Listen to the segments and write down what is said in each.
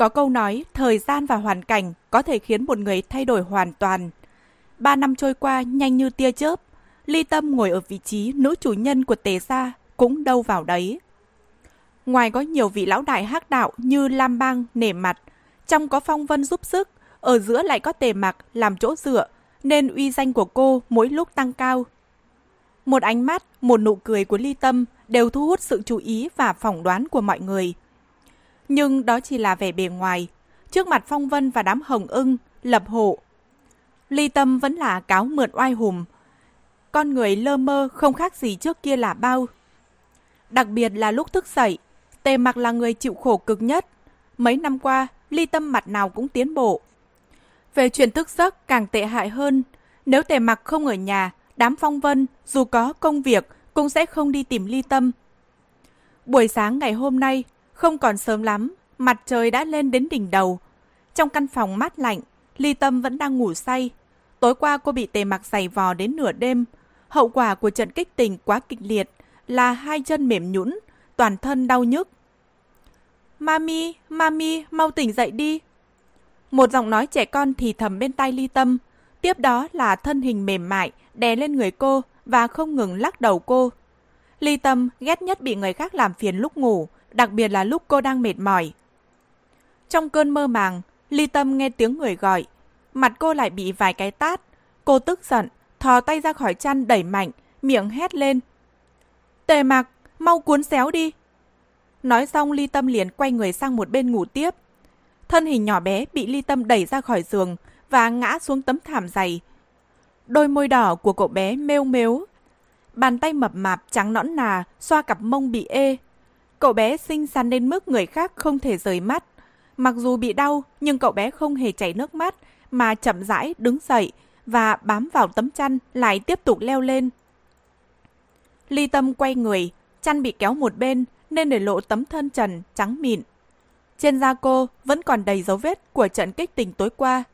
Có câu nói, thời gian và hoàn cảnh có thể khiến một người thay đổi hoàn toàn. Ba năm trôi qua nhanh như tia chớp, Ly Tâm ngồi ở vị trí nữ chủ nhân của Tề Gia cũng đâu vào đấy. Ngoài có nhiều vị lão đại hắc đạo như Lam Bang nể mặt, trong có phong vân giúp sức, ở giữa lại có tề mặc làm chỗ dựa, nên uy danh của cô mỗi lúc tăng cao. Một ánh mắt, một nụ cười của Ly Tâm đều thu hút sự chú ý và phỏng đoán của mọi người. Nhưng đó chỉ là vẻ bề ngoài. Trước mặt Phong Vân và đám hồng ưng, lập hộ. Ly Tâm vẫn là cáo mượn oai hùng. Con người lơ mơ không khác gì trước kia là bao. Đặc biệt là lúc thức dậy, Tề Mặc là người chịu khổ cực nhất. Mấy năm qua, Ly Tâm mặt nào cũng tiến bộ. Về chuyện thức giấc càng tệ hại hơn. Nếu Tề Mặc không ở nhà, đám phong vân dù có công việc cũng sẽ không đi tìm Ly Tâm. Buổi sáng ngày hôm nay, không còn sớm lắm, mặt trời đã lên đến đỉnh đầu. Trong căn phòng mát lạnh, Ly Tâm vẫn đang ngủ say. Tối qua cô bị Tề Mặc giày vò đến nửa đêm. Hậu quả của trận kích tình quá kịch liệt là hai chân mềm nhũn, toàn thân đau nhức. Mami, Mami, mau tỉnh dậy đi. Một giọng nói trẻ con thì thầm bên tai ly tâm. Tiếp đó là thân hình mềm mại, đè lên người cô và không ngừng lắc đầu cô. Ly tâm ghét nhất bị người khác làm phiền lúc ngủ, đặc biệt là lúc cô đang mệt mỏi. Trong cơn mơ màng, Ly tâm nghe tiếng người gọi. Mặt cô lại bị vài cái tát. Cô tức giận, thò tay ra khỏi chăn đẩy mạnh, miệng hét lên. Tề mặc, mau cuốn xéo đi. Nói xong Ly Tâm liền quay người sang một bên ngủ tiếp. Thân hình nhỏ bé bị Ly Tâm đẩy ra khỏi giường và ngã xuống tấm thảm dày. Đôi môi đỏ của cậu bé mêu mếu. Bàn tay mập mạp trắng nõn nà xoa cặp mông bị ê. Cậu bé xinh xắn đến mức người khác không thể rời mắt. Mặc dù bị đau nhưng cậu bé không hề chảy nước mắt mà chậm rãi đứng dậy và bám vào tấm chăn lại tiếp tục leo lên. Ly Tâm quay người, chăn bị kéo một bên nên để lộ tấm thân trần trắng mịn. Trên da cô vẫn còn đầy dấu vết của trận kích tình tối qua.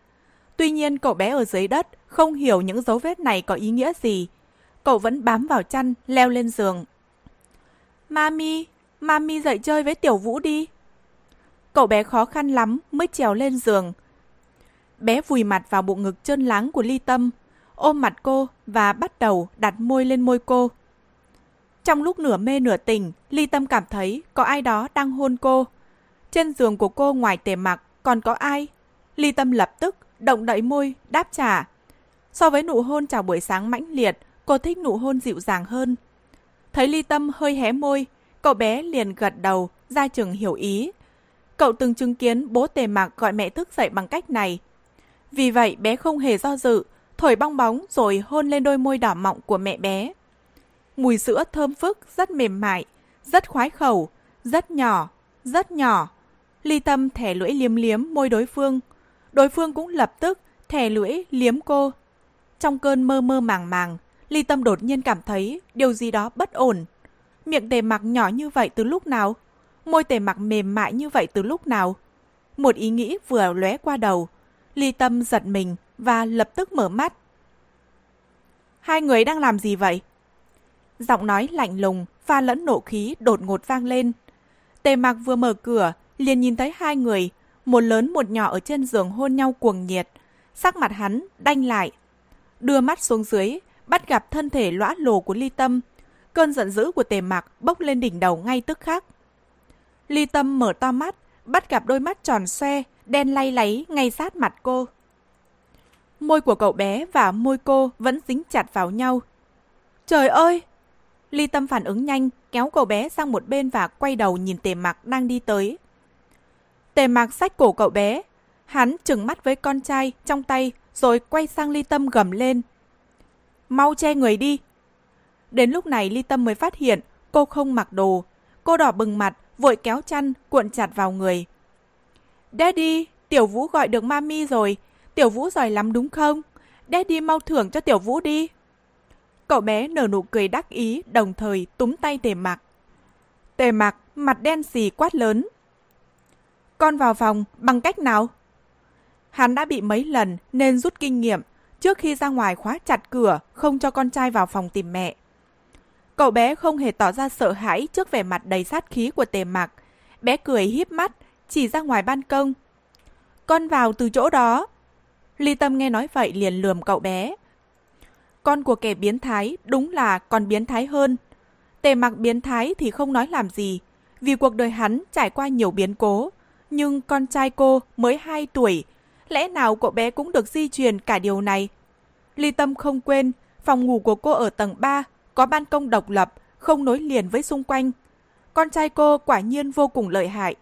Tuy nhiên cậu bé ở dưới đất không hiểu những dấu vết này có ý nghĩa gì. Cậu vẫn bám vào chăn, leo lên giường. Mami, Mami dậy chơi với Tiểu Vũ đi. Cậu bé khó khăn lắm mới trèo lên giường. Bé vùi mặt vào bộ ngực trơn láng của Ly Tâm, ôm mặt cô và bắt đầu đặt môi lên môi cô. Trong lúc nửa mê nửa tỉnh, Ly Tâm cảm thấy có ai đó đang hôn cô. Trên giường của cô ngoài tề mặc còn có ai? Ly Tâm lập tức động đậy môi, đáp trả. So với nụ hôn chào buổi sáng mãnh liệt, cô thích nụ hôn dịu dàng hơn. Thấy Ly Tâm hơi hé môi, cậu bé liền gật đầu, ra trường hiểu ý. Cậu từng chứng kiến bố tề mạc gọi mẹ thức dậy bằng cách này. Vì vậy bé không hề do dự, thổi bong bóng rồi hôn lên đôi môi đỏ mọng của mẹ bé. Mùi sữa thơm phức, rất mềm mại, rất khoái khẩu, rất nhỏ, rất nhỏ. Ly tâm thẻ lưỡi liếm liếm môi đối phương. Đối phương cũng lập tức thẻ lưỡi liếm cô. Trong cơn mơ mơ màng màng, Ly tâm đột nhiên cảm thấy điều gì đó bất ổn. Miệng tề mặc nhỏ như vậy từ lúc nào? Môi tề mặc mềm mại như vậy từ lúc nào? Một ý nghĩ vừa lóe qua đầu. Ly tâm giật mình và lập tức mở mắt. Hai người đang làm gì vậy? Giọng nói lạnh lùng, pha lẫn nộ khí đột ngột vang lên. Tề Mặc vừa mở cửa, liền nhìn thấy hai người, một lớn một nhỏ ở trên giường hôn nhau cuồng nhiệt. Sắc mặt hắn đanh lại. Đưa mắt xuống dưới, bắt gặp thân thể lõa lồ của ly tâm. Cơn giận dữ của tề mạc bốc lên đỉnh đầu ngay tức khắc. Ly tâm mở to mắt, bắt gặp đôi mắt tròn xoe, đen lay láy ngay sát mặt cô. Môi của cậu bé và môi cô vẫn dính chặt vào nhau. Trời ơi! Ly Tâm phản ứng nhanh, kéo cậu bé sang một bên và quay đầu nhìn tề mặc đang đi tới. Tề mặc sách cổ cậu bé. Hắn trừng mắt với con trai trong tay rồi quay sang Ly Tâm gầm lên. Mau che người đi. Đến lúc này Ly Tâm mới phát hiện cô không mặc đồ. Cô đỏ bừng mặt, vội kéo chăn, cuộn chặt vào người. Daddy, Tiểu Vũ gọi được mami rồi. Tiểu Vũ giỏi lắm đúng không? Daddy mau thưởng cho Tiểu Vũ đi. Cậu bé nở nụ cười đắc ý, đồng thời túm tay tề mặc. Tề mặc, mặt đen xì quát lớn. Con vào phòng bằng cách nào? Hắn đã bị mấy lần nên rút kinh nghiệm trước khi ra ngoài khóa chặt cửa không cho con trai vào phòng tìm mẹ. Cậu bé không hề tỏ ra sợ hãi trước vẻ mặt đầy sát khí của tề mặc. Bé cười híp mắt, chỉ ra ngoài ban công. Con vào từ chỗ đó. Ly Tâm nghe nói vậy liền lườm cậu bé. Con của kẻ biến thái đúng là còn biến thái hơn. Tề mặc biến thái thì không nói làm gì, vì cuộc đời hắn trải qua nhiều biến cố. Nhưng con trai cô mới 2 tuổi, lẽ nào cậu bé cũng được di truyền cả điều này? Ly Tâm không quên, phòng ngủ của cô ở tầng 3 có ban công độc lập, không nối liền với xung quanh. Con trai cô quả nhiên vô cùng lợi hại.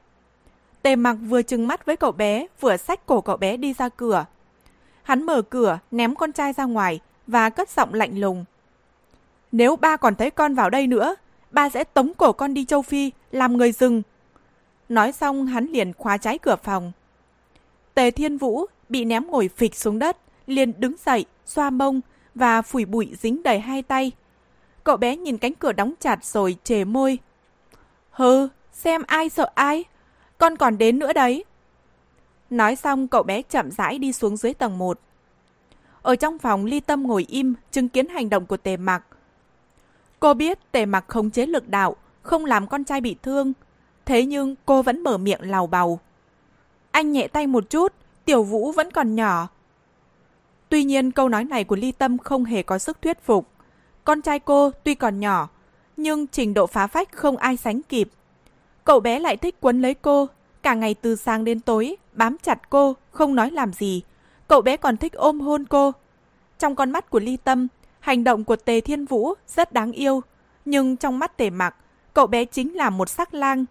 Tề mặc vừa trừng mắt với cậu bé, vừa xách cổ cậu bé đi ra cửa. Hắn mở cửa, ném con trai ra ngoài và cất giọng lạnh lùng. Nếu ba còn thấy con vào đây nữa, ba sẽ tống cổ con đi châu Phi, làm người rừng. Nói xong hắn liền khóa trái cửa phòng. Tề Thiên Vũ bị ném ngồi phịch xuống đất, liền đứng dậy, xoa mông và phủi bụi dính đầy hai tay. Cậu bé nhìn cánh cửa đóng chặt rồi chề môi. Hừ, xem ai sợ ai. Con còn đến nữa đấy. Nói xong cậu bé chậm rãi đi xuống dưới tầng 1. Ở trong phòng ly tâm ngồi im, chứng kiến hành động của tề mặc. Cô biết tề mặc không chế lực đạo, không làm con trai bị thương. Thế nhưng cô vẫn mở miệng lào bầu. Anh nhẹ tay một chút, tiểu vũ vẫn còn nhỏ. Tuy nhiên câu nói này của ly tâm không hề có sức thuyết phục. Con trai cô tuy còn nhỏ, nhưng trình độ phá phách không ai sánh kịp. Cậu bé lại thích quấn lấy cô, cả ngày từ sáng đến tối, bám chặt cô, không nói làm gì. Cậu bé còn thích ôm hôn cô. Trong con mắt của Ly Tâm, hành động của Tề Thiên Vũ rất đáng yêu. Nhưng trong mắt Tề Mặc, cậu bé chính là một sắc lang.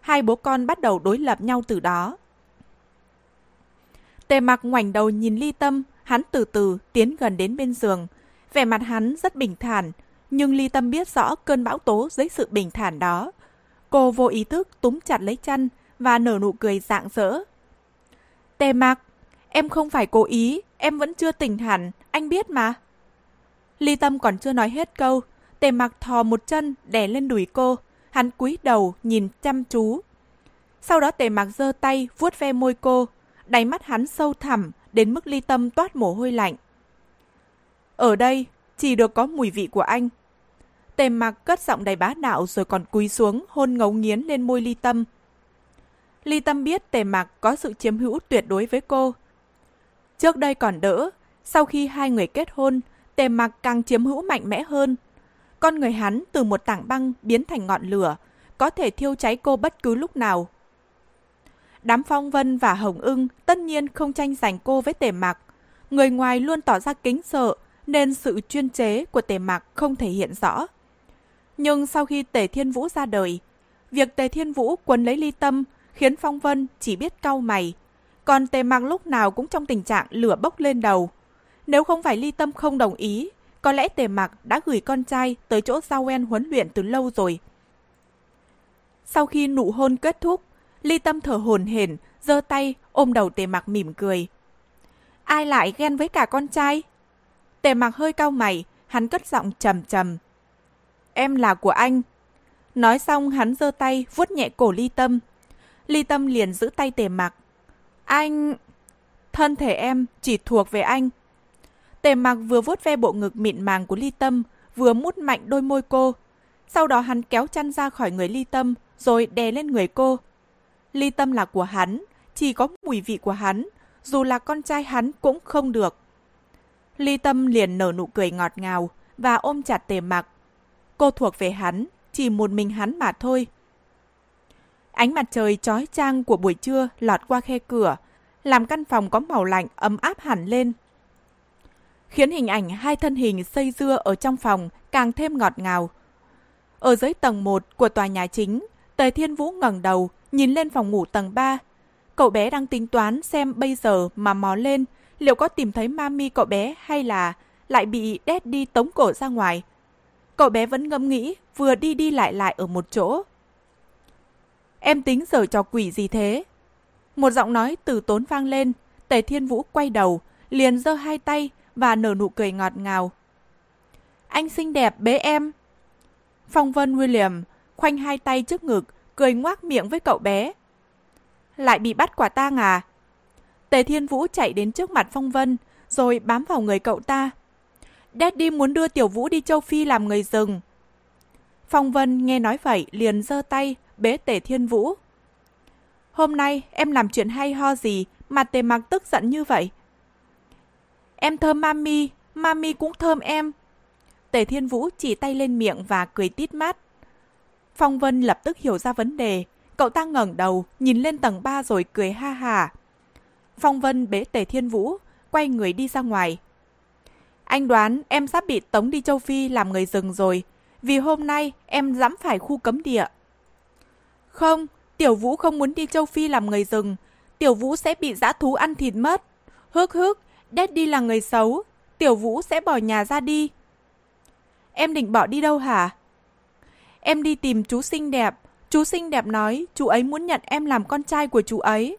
Hai bố con bắt đầu đối lập nhau từ đó. Tề Mặc ngoảnh đầu nhìn Ly Tâm, hắn từ từ tiến gần đến bên giường. Vẻ mặt hắn rất bình thản, nhưng Ly Tâm biết rõ cơn bão tố dưới sự bình thản đó. Cô vô ý thức túm chặt lấy chân và nở nụ cười rạng rỡ. Tề Mặc, em không phải cố ý, em vẫn chưa tỉnh hẳn, anh biết mà. Ly Tâm còn chưa nói hết câu, Tề Mặc thò một chân đè lên đùi cô, hắn cúi đầu nhìn chăm chú. Sau đó Tề Mặc giơ tay vuốt ve môi cô, đáy mắt hắn sâu thẳm đến mức Ly Tâm toát mồ hôi lạnh. Ở đây, chỉ được có mùi vị của anh. Tề mặc cất giọng đầy bá đạo rồi còn cúi xuống hôn ngấu nghiến lên môi ly tâm. Ly tâm biết tề mặc có sự chiếm hữu tuyệt đối với cô. Trước đây còn đỡ, sau khi hai người kết hôn, tề mặc càng chiếm hữu mạnh mẽ hơn. Con người hắn từ một tảng băng biến thành ngọn lửa, có thể thiêu cháy cô bất cứ lúc nào. Đám phong vân và hồng ưng tất nhiên không tranh giành cô với tề mặc. Người ngoài luôn tỏ ra kính sợ, nên sự chuyên chế của tề mạc không thể hiện rõ. Nhưng sau khi tề thiên vũ ra đời, việc tề thiên vũ quấn lấy ly tâm khiến phong vân chỉ biết cau mày. Còn tề mạc lúc nào cũng trong tình trạng lửa bốc lên đầu. Nếu không phải ly tâm không đồng ý, có lẽ tề mạc đã gửi con trai tới chỗ Sao En huấn luyện từ lâu rồi. Sau khi nụ hôn kết thúc, ly tâm thở hồn hển, giơ tay ôm đầu tề mạc mỉm cười. Ai lại ghen với cả con trai? Tề mặc hơi cau mày, hắn cất giọng trầm trầm. Em là của anh. Nói xong hắn giơ tay vuốt nhẹ cổ ly tâm. Ly tâm liền giữ tay tề mặc. Anh... Thân thể em chỉ thuộc về anh. Tề mặc vừa vuốt ve bộ ngực mịn màng của ly tâm, vừa mút mạnh đôi môi cô. Sau đó hắn kéo chăn ra khỏi người ly tâm, rồi đè lên người cô. Ly tâm là của hắn, chỉ có mùi vị của hắn, dù là con trai hắn cũng không được. Ly Tâm liền nở nụ cười ngọt ngào và ôm chặt tề mặc. Cô thuộc về hắn, chỉ một mình hắn mà thôi. Ánh mặt trời chói chang của buổi trưa lọt qua khe cửa, làm căn phòng có màu lạnh ấm áp hẳn lên. Khiến hình ảnh hai thân hình xây dưa ở trong phòng càng thêm ngọt ngào. Ở dưới tầng 1 của tòa nhà chính, Tề Thiên Vũ ngẩng đầu, nhìn lên phòng ngủ tầng 3. Cậu bé đang tính toán xem bây giờ mà mò lên liệu có tìm thấy mami cậu bé hay là lại bị đét đi tống cổ ra ngoài. Cậu bé vẫn ngẫm nghĩ, vừa đi đi lại lại ở một chỗ. Em tính giờ trò quỷ gì thế? Một giọng nói từ tốn vang lên, Tề Thiên Vũ quay đầu, liền giơ hai tay và nở nụ cười ngọt ngào. Anh xinh đẹp bế em. Phong Vân William khoanh hai tay trước ngực, cười ngoác miệng với cậu bé. Lại bị bắt quả tang à? Tề Thiên Vũ chạy đến trước mặt Phong Vân, rồi bám vào người cậu ta. Daddy muốn đưa Tiểu Vũ đi châu Phi làm người rừng. Phong Vân nghe nói vậy liền giơ tay bế Tề Thiên Vũ. Hôm nay em làm chuyện hay ho gì mà tề mặc tức giận như vậy? Em thơm mami, mami cũng thơm em. Tề Thiên Vũ chỉ tay lên miệng và cười tít mắt. Phong Vân lập tức hiểu ra vấn đề. Cậu ta ngẩng đầu, nhìn lên tầng 3 rồi cười ha hà. Phong Vân bế Tề Thiên Vũ, quay người đi ra ngoài. Anh đoán em sắp bị tống đi châu Phi làm người rừng rồi, vì hôm nay em dám phải khu cấm địa. Không, Tiểu Vũ không muốn đi châu Phi làm người rừng. Tiểu Vũ sẽ bị dã thú ăn thịt mất. Hước hước, Daddy là người xấu. Tiểu Vũ sẽ bỏ nhà ra đi. Em định bỏ đi đâu hả? Em đi tìm chú xinh đẹp. Chú xinh đẹp nói chú ấy muốn nhận em làm con trai của chú ấy.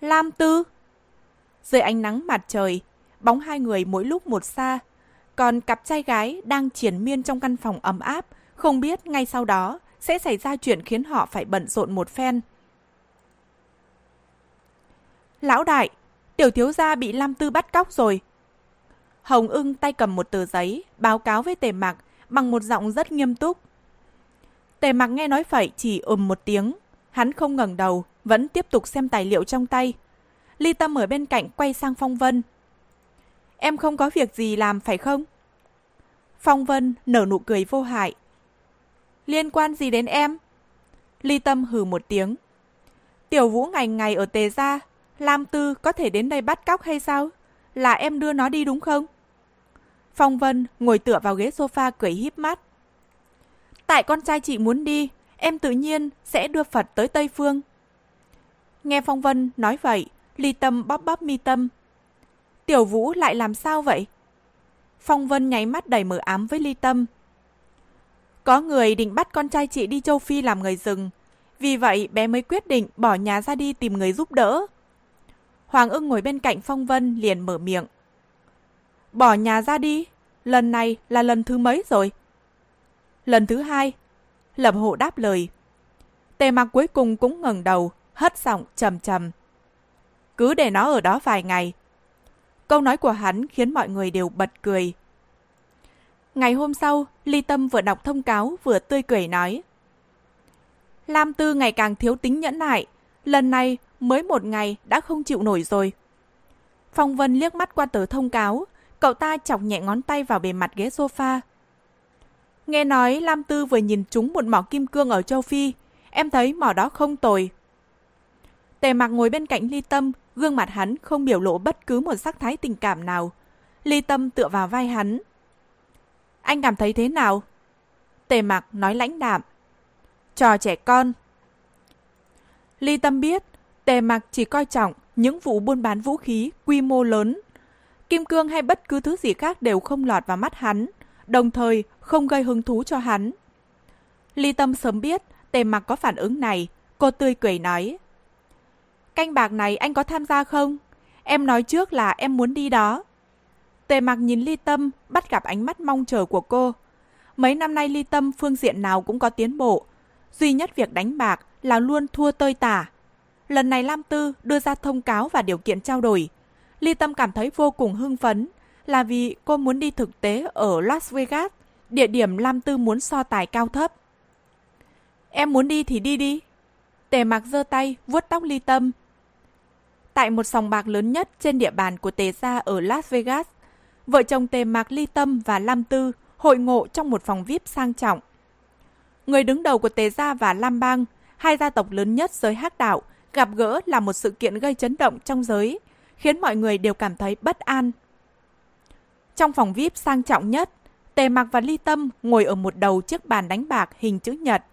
Lam Tư Dưới ánh nắng mặt trời, bóng hai người mỗi lúc một xa. Còn cặp trai gái đang triển miên trong căn phòng ấm áp, không biết ngay sau đó sẽ xảy ra chuyện khiến họ phải bận rộn một phen. Lão đại, tiểu thiếu gia bị Lam Tư bắt cóc rồi. Hồng ưng tay cầm một tờ giấy, báo cáo với tề mặc bằng một giọng rất nghiêm túc. Tề mặc nghe nói vậy chỉ ừm một tiếng. Hắn không ngẩng đầu, vẫn tiếp tục xem tài liệu trong tay. Ly Tâm ở bên cạnh quay sang Phong Vân. Em không có việc gì làm phải không? Phong Vân nở nụ cười vô hại. Liên quan gì đến em? Ly Tâm hừ một tiếng. Tiểu Vũ ngày ngày ở Tề Gia, Lam Tư có thể đến đây bắt cóc hay sao? Là em đưa nó đi đúng không? Phong Vân ngồi tựa vào ghế sofa cười híp mắt. Tại con trai chị muốn đi, em tự nhiên sẽ đưa Phật tới Tây Phương. Nghe Phong Vân nói vậy, Ly Tâm bóp bóp mi tâm. Tiểu Vũ lại làm sao vậy? Phong Vân nháy mắt đầy mờ ám với Ly Tâm. Có người định bắt con trai chị đi châu Phi làm người rừng. Vì vậy bé mới quyết định bỏ nhà ra đi tìm người giúp đỡ. Hoàng ưng ngồi bên cạnh Phong Vân liền mở miệng. Bỏ nhà ra đi? Lần này là lần thứ mấy rồi? Lần thứ hai. Lập hộ đáp lời. Tề mặc cuối cùng cũng ngẩng đầu, hất giọng trầm trầm. Cứ để nó ở đó vài ngày. Câu nói của hắn khiến mọi người đều bật cười. Ngày hôm sau, Ly Tâm vừa đọc thông cáo vừa tươi cười nói. Lam Tư ngày càng thiếu tính nhẫn nại. Lần này mới một ngày đã không chịu nổi rồi. Phong Vân liếc mắt qua tờ thông cáo, cậu ta chọc nhẹ ngón tay vào bề mặt ghế sofa. Nghe nói Lam Tư vừa nhìn trúng một mỏ kim cương ở châu Phi, em thấy mỏ đó không tồi. Tề mặc ngồi bên cạnh Ly Tâm, gương mặt hắn không biểu lộ bất cứ một sắc thái tình cảm nào. Ly Tâm tựa vào vai hắn. Anh cảm thấy thế nào? Tề mặc nói lãnh đạm. Trò trẻ con. Ly Tâm biết, Tề mặc chỉ coi trọng những vụ buôn bán vũ khí quy mô lớn. Kim cương hay bất cứ thứ gì khác đều không lọt vào mắt hắn, đồng thời không gây hứng thú cho hắn. Ly Tâm sớm biết Tề mặc có phản ứng này, cô tươi cười nói. Canh bạc này anh có tham gia không? Em nói trước là em muốn đi đó. Tề mặc nhìn Ly Tâm, bắt gặp ánh mắt mong chờ của cô. Mấy năm nay Ly Tâm phương diện nào cũng có tiến bộ. Duy nhất việc đánh bạc là luôn thua tơi tả. Lần này Lam Tư đưa ra thông cáo và điều kiện trao đổi. Ly Tâm cảm thấy vô cùng hưng phấn là vì cô muốn đi thực tế ở Las Vegas, địa điểm Lam Tư muốn so tài cao thấp. Em muốn đi thì đi đi. Tề mặc giơ tay, vuốt tóc Ly Tâm. Tại một sòng bạc lớn nhất trên địa bàn của Tề Gia ở Las Vegas, vợ chồng Tề Mạc Ly Tâm và Lam Tư hội ngộ trong một phòng VIP sang trọng. Người đứng đầu của Tề Gia và Lam Bang, hai gia tộc lớn nhất giới hắc đạo, gặp gỡ là một sự kiện gây chấn động trong giới, khiến mọi người đều cảm thấy bất an. Trong phòng VIP sang trọng nhất, Tề Mạc và Ly Tâm ngồi ở một đầu chiếc bàn đánh bạc hình chữ nhật.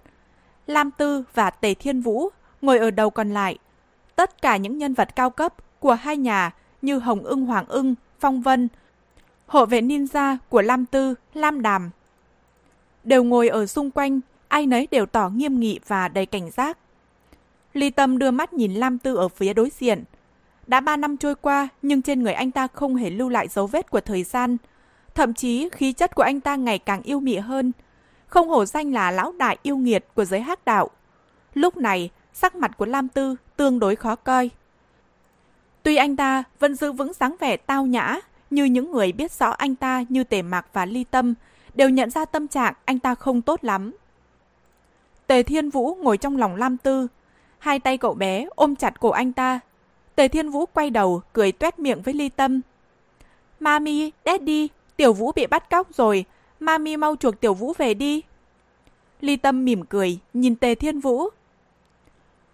Lam Tư và Tề Thiên Vũ ngồi ở đầu còn lại. Tất cả những nhân vật cao cấp của hai nhà như Hồng Ưng Hoàng Ưng, Phong Vân, hộ vệ ninja của Lam Tư, Lam Đàm. Đều ngồi ở xung quanh, ai nấy đều tỏ nghiêm nghị và đầy cảnh giác. Ly Tâm đưa mắt nhìn Lam Tư ở phía đối diện. Đã ba năm trôi qua, nhưng trên người anh ta không hề lưu lại dấu vết của thời gian. Thậm chí, khí chất của anh ta ngày càng yêu mị hơn. Không hổ danh là lão đại yêu nghiệt của giới hắc đạo. Lúc này, sắc mặt của Lam Tư tương đối khó coi. Tuy anh ta vẫn giữ vững dáng vẻ tao nhã, như những người biết rõ anh ta như Tề Mạc và Ly Tâm, đều nhận ra tâm trạng anh ta không tốt lắm. Tề Thiên Vũ ngồi trong lòng Lam Tư. Hai tay cậu bé ôm chặt cổ anh ta. Tề Thiên Vũ quay đầu, cười tuét miệng với Ly Tâm. Mami, Daddy, Tiểu Vũ bị bắt cóc rồi. Mami mau chuộc Tiểu Vũ về đi. Ly Tâm mỉm cười, nhìn Tề Thiên Vũ.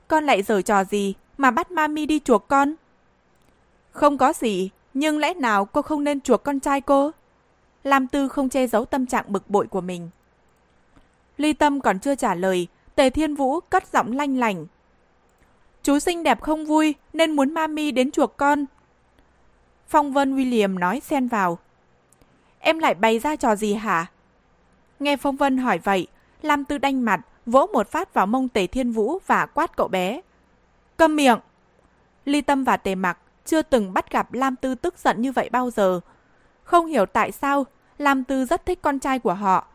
Con lại giở trò gì mà bắt Mami đi chuộc con? Không có gì, nhưng lẽ nào cô không nên chuộc con trai cô? Lam Tư không che giấu tâm trạng bực bội của mình. Ly Tâm còn chưa trả lời, Tề Thiên Vũ cất giọng lanh lành. Chú xinh đẹp không vui nên muốn mami đến chuộc con. Phong Vân William nói xen vào. Em lại bày ra trò gì hả? Nghe Phong Vân hỏi vậy, Lam Tư đanh mặt, vỗ một phát vào mông Tề Thiên Vũ và quát cậu bé. Câm miệng! Ly Tâm và Tề Mặc chưa từng bắt gặp Lam Tư tức giận như vậy bao giờ. Không hiểu tại sao, Lam Tư rất thích con trai của họ.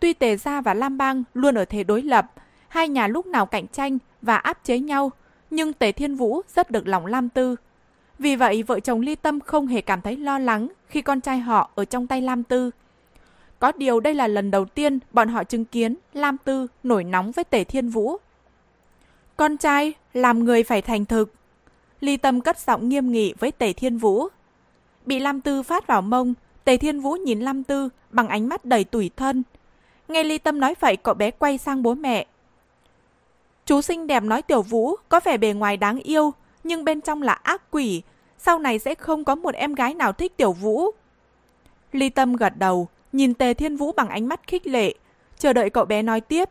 Tuy Tề Gia và Lam Bang luôn ở thế đối lập, hai nhà lúc nào cạnh tranh và áp chế nhau, nhưng Tề Thiên Vũ rất được lòng Lam Tư. Vì vậy, vợ chồng Ly Tâm không hề cảm thấy lo lắng khi con trai họ ở trong tay Lam Tư. Có điều đây là lần đầu tiên bọn họ chứng kiến Lam Tư nổi nóng với Tề Thiên Vũ. Con trai, làm người phải thành thực. Ly Tâm cất giọng nghiêm nghị với Tề Thiên Vũ. Bị Lam Tư phát vào mông, Tề Thiên Vũ nhìn Lam Tư bằng ánh mắt đầy tủi thân. Nghe Ly Tâm nói vậy, cậu bé quay sang bố mẹ. Chú xinh đẹp nói Tiểu Vũ có vẻ bề ngoài đáng yêu, nhưng bên trong là ác quỷ. Sau này sẽ không có một em gái nào thích Tiểu Vũ. Ly Tâm gật đầu, nhìn Tề Thiên Vũ bằng ánh mắt khích lệ, chờ đợi cậu bé nói tiếp.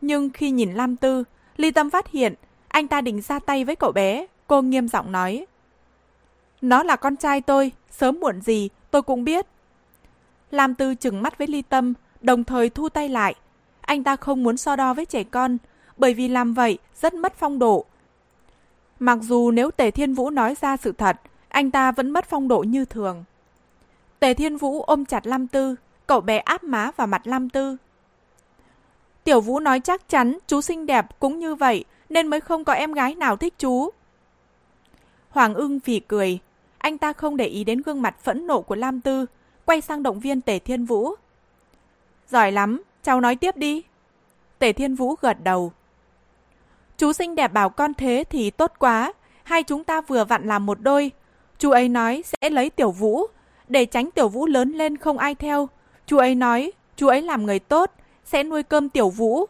Nhưng khi nhìn Lam Tư, Ly Tâm phát hiện anh ta định ra tay với cậu bé. Cô nghiêm giọng nói. Nó là con trai tôi, sớm muộn gì tôi cũng biết. Lam Tư chừng mắt với Ly Tâm, đồng thời thu tay lại. Anh ta không muốn so đo với trẻ con, bởi vì làm vậy rất mất phong độ. Mặc dù nếu Tề Thiên Vũ nói ra sự thật, anh ta vẫn mất phong độ như thường. Tề Thiên Vũ ôm chặt Lam Tư, cậu bé áp má vào mặt Lam Tư. Tiểu Vũ nói chắc chắn chú xinh đẹp cũng như vậy, nên mới không có em gái nào thích chú. Hoàng ưng phì cười, anh ta không để ý đến gương mặt phẫn nộ của Lam Tư, quay sang động viên Tề Thiên Vũ. Giỏi lắm, cháu nói tiếp đi. Tề Thiên Vũ gật đầu. Chú xinh đẹp bảo con thế thì tốt quá, hai chúng ta vừa vặn làm một đôi. Chú ấy nói sẽ lấy Tiểu Vũ, để tránh Tiểu Vũ lớn lên không ai theo. Chú ấy nói, chú ấy làm người tốt, sẽ nuôi cơm Tiểu Vũ.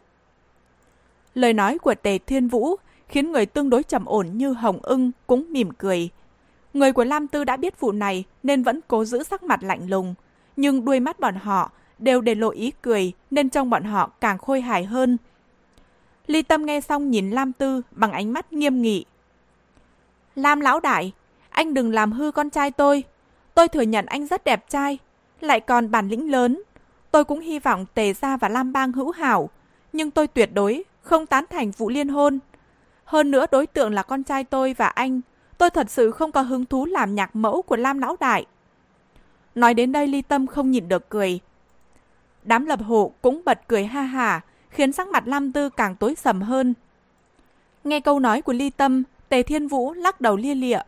Lời nói của Tề Thiên Vũ khiến người tương đối trầm ổn như Hồng ưng cũng mỉm cười. Người của Lam Tư đã biết vụ này nên vẫn cố giữ sắc mặt lạnh lùng, nhưng đuôi mắt bọn họ đều để lộ ý cười nên trong bọn họ càng khôi hài hơn. Ly Tâm nghe xong nhìn Lam Tư bằng ánh mắt nghiêm nghị. Lam lão đại, anh đừng làm hư con trai tôi. Tôi thừa nhận anh rất đẹp trai, lại còn bản lĩnh lớn. Tôi cũng hy vọng Tề Gia và Lam Bang hữu hảo, nhưng tôi tuyệt đối không tán thành vụ liên hôn. Hơn nữa đối tượng là con trai tôi và anh, tôi thật sự không có hứng thú làm nhạc mẫu của Lam lão đại. Nói đến đây Ly Tâm không nhịn được cười. Đám lập hộ cũng bật cười ha hà, khiến sắc mặt Lam Tư càng tối sầm hơn. Nghe câu nói của Ly Tâm, Tề Thiên Vũ lắc đầu lia lịa.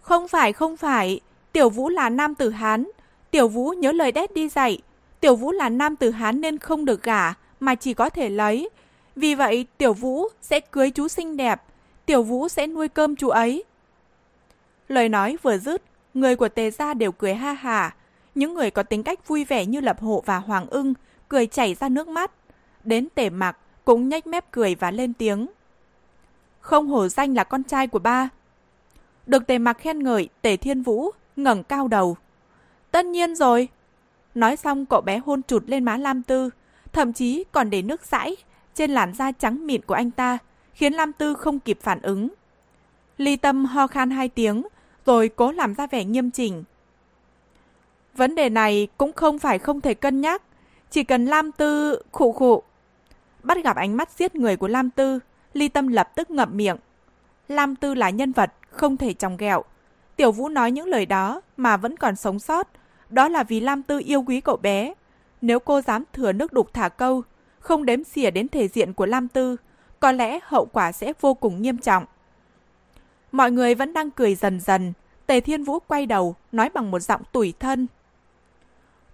Không phải, không phải, Tiểu Vũ là nam tử Hán. Tiểu Vũ nhớ lời đét đi dạy. Tiểu Vũ là nam tử Hán nên không được gả, mà chỉ có thể lấy. Vì vậy, Tiểu Vũ sẽ cưới chú xinh đẹp. Tiểu Vũ sẽ nuôi cơm chú ấy. Lời nói vừa dứt, người của Tề Gia đều cười ha hà. Những người có tính cách vui vẻ như Lập Hộ và Hoàng ưng cười chảy ra nước mắt đến Tề mặc cũng nhếch mép cười và lên tiếng. Không hổ danh là con trai của ba. Được tề mặc khen ngợi, tề thiên vũ, ngẩng cao đầu. Tất nhiên rồi. Nói xong cậu bé hôn chụt lên má Lam Tư, thậm chí còn để nước sãi trên làn da trắng mịn của anh ta, khiến Lam Tư không kịp phản ứng. Ly Tâm ho khan hai tiếng, rồi cố làm ra vẻ nghiêm chỉnh. Vấn đề này cũng không phải không thể cân nhắc, chỉ cần Lam Tư khụ khụ Bắt gặp ánh mắt giết người của Lam Tư, Ly Tâm lập tức ngậm miệng. Lam Tư là nhân vật, không thể tròng ghẹo. Tiểu Vũ nói những lời đó mà vẫn còn sống sót, đó là vì Lam Tư yêu quý cậu bé. Nếu cô dám thừa nước đục thả câu, không đếm xỉa đến thể diện của Lam Tư, có lẽ hậu quả sẽ vô cùng nghiêm trọng. Mọi người vẫn đang cười dần dần, Tề Thiên Vũ quay đầu, nói bằng một giọng tủi thân.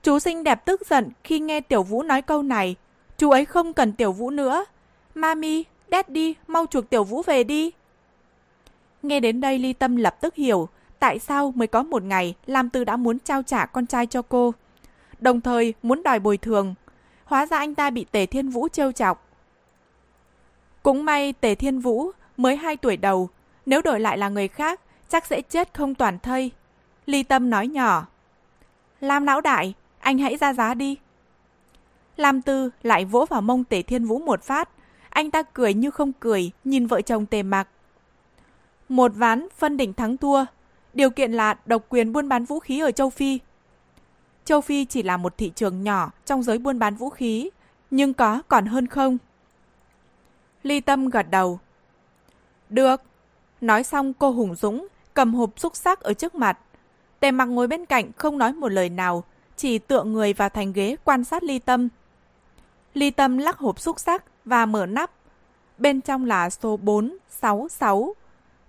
Chú xinh đẹp tức giận khi nghe Tiểu Vũ nói câu này, Chú ấy không cần Tiểu Vũ nữa. Mami, Daddy, mau chuộc Tiểu Vũ về đi. Nghe đến đây Ly Tâm lập tức hiểu tại sao mới có một ngày Lam Tư đã muốn trao trả con trai cho cô. Đồng thời muốn đòi bồi thường. Hóa ra anh ta bị Tề Thiên Vũ trêu chọc. Cũng may Tề Thiên Vũ mới 2 tuổi đầu. Nếu đổi lại là người khác, chắc sẽ chết không toàn thây. Ly Tâm nói nhỏ. Lam lão đại, anh hãy ra giá đi. Lam Tư lại vỗ vào mông Tề Thiên Vũ một phát. Anh ta cười như không cười, nhìn vợ chồng Tề Mặc. Một ván phân đỉnh thắng thua, điều kiện là độc quyền buôn bán vũ khí ở châu Phi. Châu Phi chỉ là một thị trường nhỏ trong giới buôn bán vũ khí, nhưng có còn hơn không? Ly Tâm gật đầu. Được. Nói xong cô hùng dũng, cầm hộp xúc sắc ở trước mặt. Tề mặc ngồi bên cạnh không nói một lời nào, chỉ tựa người vào thành ghế quan sát Ly Tâm. Ly Tâm lắc hộp xúc sắc và mở nắp. Bên trong là số 466.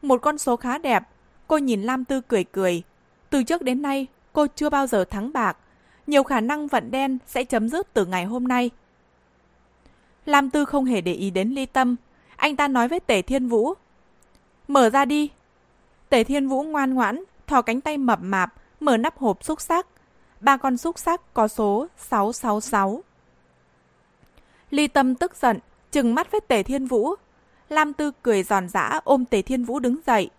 Một con số khá đẹp. Cô nhìn Lam Tư cười cười. Từ trước đến nay, cô chưa bao giờ thắng bạc. Nhiều khả năng vận đen sẽ chấm dứt từ ngày hôm nay. Lam Tư không hề để ý đến Ly Tâm. Anh ta nói với Tể Thiên Vũ. Mở ra đi. Tể Thiên Vũ ngoan ngoãn, thò cánh tay mập mạp, mở nắp hộp xúc sắc. Ba con xúc sắc có số 666. Ly Tâm tức giận, trừng mắt với Tề Thiên Vũ. Lam Tư cười giòn giã ôm Tề Thiên Vũ đứng dậy.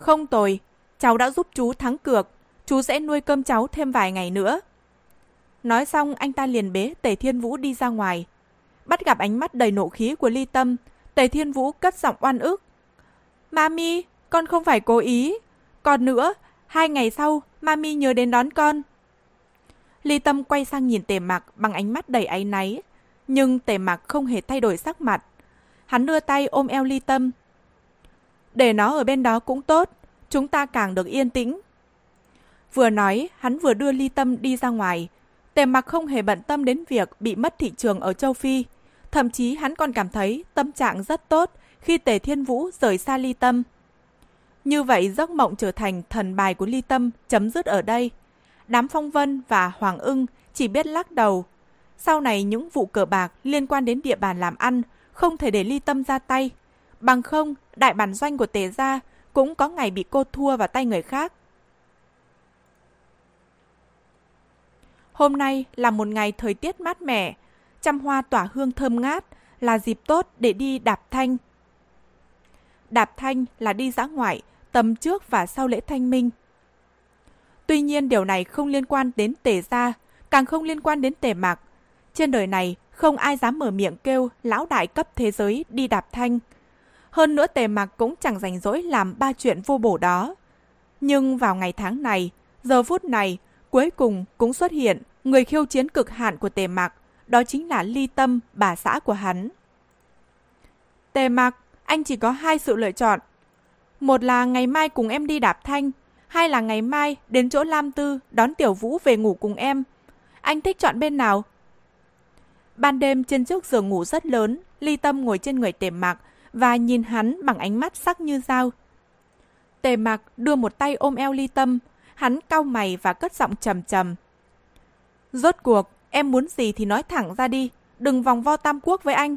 Không tồi, cháu đã giúp chú thắng cược, chú sẽ nuôi cơm cháu thêm vài ngày nữa. Nói xong anh ta liền bế Tề Thiên Vũ đi ra ngoài. Bắt gặp ánh mắt đầy nộ khí của Ly Tâm, Tề Thiên Vũ cất giọng oan ức. Mami, con không phải cố ý. Còn nữa, hai ngày sau, Mami nhớ đến đón con. Ly Tâm quay sang nhìn Tề Mặc bằng ánh mắt đầy áy náy, nhưng Tề Mặc không hề thay đổi sắc mặt. Hắn đưa tay ôm eo Ly Tâm. Để nó ở bên đó cũng tốt, chúng ta càng được yên tĩnh. Vừa nói, hắn vừa đưa Ly Tâm đi ra ngoài. Tề Mặc không hề bận tâm đến việc bị mất thị trường ở châu Phi. Thậm chí hắn còn cảm thấy tâm trạng rất tốt khi Tề Thiên Vũ rời xa Ly Tâm. Như vậy giấc mộng trở thành thần bài của Ly Tâm chấm dứt ở đây. Đám Phong Vân và Hoàng ưng chỉ biết lắc đầu. Sau này những vụ cờ bạc liên quan đến địa bàn làm ăn không thể để Ly Tâm ra tay. Bằng không, đại bản doanh của Tề Gia cũng có ngày bị cô thua vào tay người khác. Hôm nay là một ngày thời tiết mát mẻ, trăm hoa tỏa hương thơm ngát, là dịp tốt để đi đạp thanh. Đạp thanh là đi dã ngoại, tầm trước và sau lễ thanh minh. Tuy nhiên điều này không liên quan đến tề gia, càng không liên quan đến tề mạc. Trên đời này, không ai dám mở miệng kêu lão đại cấp thế giới đi đạp thanh. Hơn nữa tề mặc cũng chẳng rảnh rỗi làm ba chuyện vô bổ đó. Nhưng vào ngày tháng này, giờ phút này, cuối cùng cũng xuất hiện người khiêu chiến cực hạn của tề mặc đó chính là ly tâm, bà xã của hắn. Tề mặc anh chỉ có hai sự lựa chọn. Một là ngày mai cùng em đi đạp thanh, hai là ngày mai đến chỗ Lam Tư đón Tiểu Vũ về ngủ cùng em. Anh thích chọn bên nào? Ban đêm trên chiếc giường ngủ rất lớn, Ly Tâm ngồi trên người Tề mặc và nhìn hắn bằng ánh mắt sắc như dao. Tề Mặc đưa một tay ôm eo Ly Tâm, hắn cau mày và cất giọng trầm trầm. Rốt cuộc, em muốn gì thì nói thẳng ra đi, đừng vòng vo tam quốc với anh.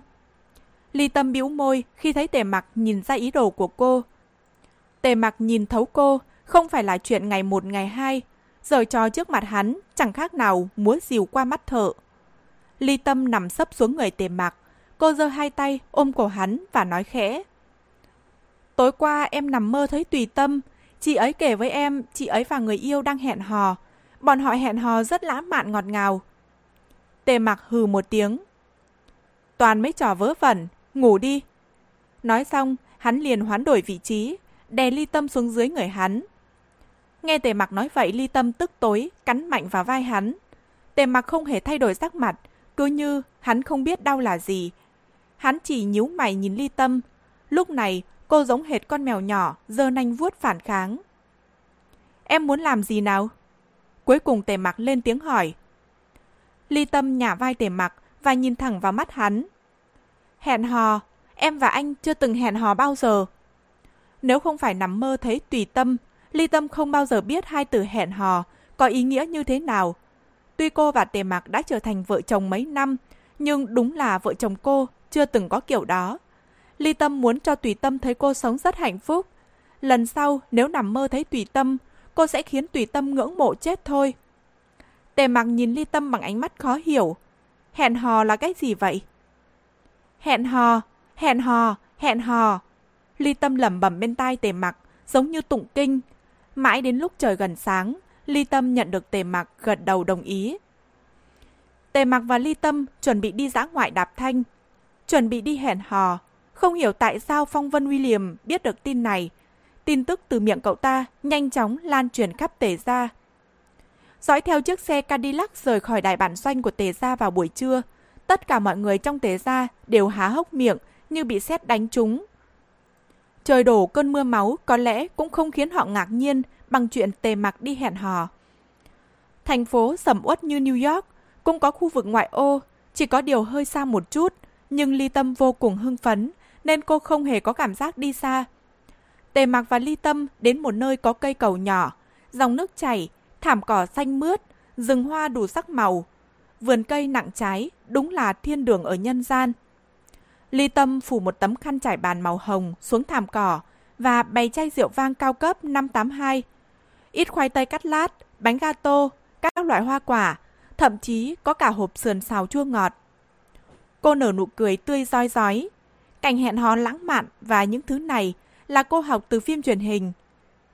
Ly Tâm bĩu môi khi thấy Tề Mặc nhìn ra ý đồ của cô. Tề Mặc nhìn thấu cô, không phải là chuyện ngày một ngày hai, giờ trò trước mặt hắn chẳng khác nào múa dìu qua mắt thợ. Ly Tâm nằm sấp xuống người Tề Mặc, cô giơ hai tay ôm cổ hắn và nói khẽ. Tối qua em nằm mơ thấy Tùy Tâm, chị ấy kể với em chị ấy và người yêu đang hẹn hò. Bọn họ hẹn hò rất lãng mạn ngọt ngào. Tề Mặc hừ một tiếng. Toàn mấy trò vớ vẩn, ngủ đi. Nói xong, hắn liền hoán đổi vị trí, đè ly tâm xuống dưới người hắn. Nghe tề mặc nói vậy ly tâm tức tối, cắn mạnh vào vai hắn. Tề mặc không hề thay đổi sắc mặt, cứ như hắn không biết đau là gì. Hắn chỉ nhíu mày nhìn ly tâm. Lúc này, cô giống hệt con mèo nhỏ, giơ nanh vuốt phản kháng. Em muốn làm gì nào? Cuối cùng tề mặc lên tiếng hỏi. Ly tâm nhả vai tề mặc và nhìn thẳng vào mắt hắn. Hẹn hò, em và anh chưa từng hẹn hò bao giờ. Nếu không phải nằm mơ thấy tùy tâm, Ly Tâm không bao giờ biết hai từ hẹn hò có ý nghĩa như thế nào. Tuy cô và Tề Mạc đã trở thành vợ chồng mấy năm, nhưng đúng là vợ chồng cô chưa từng có kiểu đó. Ly Tâm muốn cho Tùy Tâm thấy cô sống rất hạnh phúc. Lần sau, nếu nằm mơ thấy Tùy Tâm, cô sẽ khiến Tùy Tâm ngưỡng mộ chết thôi. Tề mặc nhìn Ly Tâm bằng ánh mắt khó hiểu. Hẹn hò là cái gì vậy? Hẹn hò, hẹn hò, hẹn hò. Ly Tâm lẩm bẩm bên tai Tề mặc, giống như tụng kinh. Mãi đến lúc trời gần sáng, Ly Tâm nhận được Tề mặc gật đầu đồng ý. Tề mặc và Ly Tâm chuẩn bị đi dã ngoại đạp thanh, chuẩn bị đi hẹn hò. Không hiểu tại sao Phong Vân William biết được tin này. Tin tức từ miệng cậu ta nhanh chóng lan truyền khắp Tề Gia. Dõi theo chiếc xe Cadillac rời khỏi đại bản doanh của Tề Gia vào buổi trưa, tất cả mọi người trong Tề Gia đều há hốc miệng như bị sét đánh trúng. Trời đổ cơn mưa máu có lẽ cũng không khiến họ ngạc nhiên bằng chuyện Tề Mặc đi hẹn hò. Thành phố sầm uất như New York cũng có khu vực ngoại ô, chỉ có điều hơi xa một chút, nhưng Ly Tâm vô cùng hưng phấn nên cô không hề có cảm giác đi xa. Tề Mặc và Ly Tâm đến một nơi có cây cầu nhỏ, dòng nước chảy, thảm cỏ xanh mướt, rừng hoa đủ sắc màu. Vườn cây nặng trái, đúng là thiên đường ở nhân gian. Ly Tâm phủ một tấm khăn trải bàn màu hồng xuống thảm cỏ và bày chai rượu vang cao cấp 582. Ít khoai tây cắt lát, bánh gato, các loại hoa quả, thậm chí có cả hộp sườn xào chua ngọt. Cô nở nụ cười tươi roi rói. Cảnh hẹn hò lãng mạn và những thứ này là cô học từ phim truyền hình.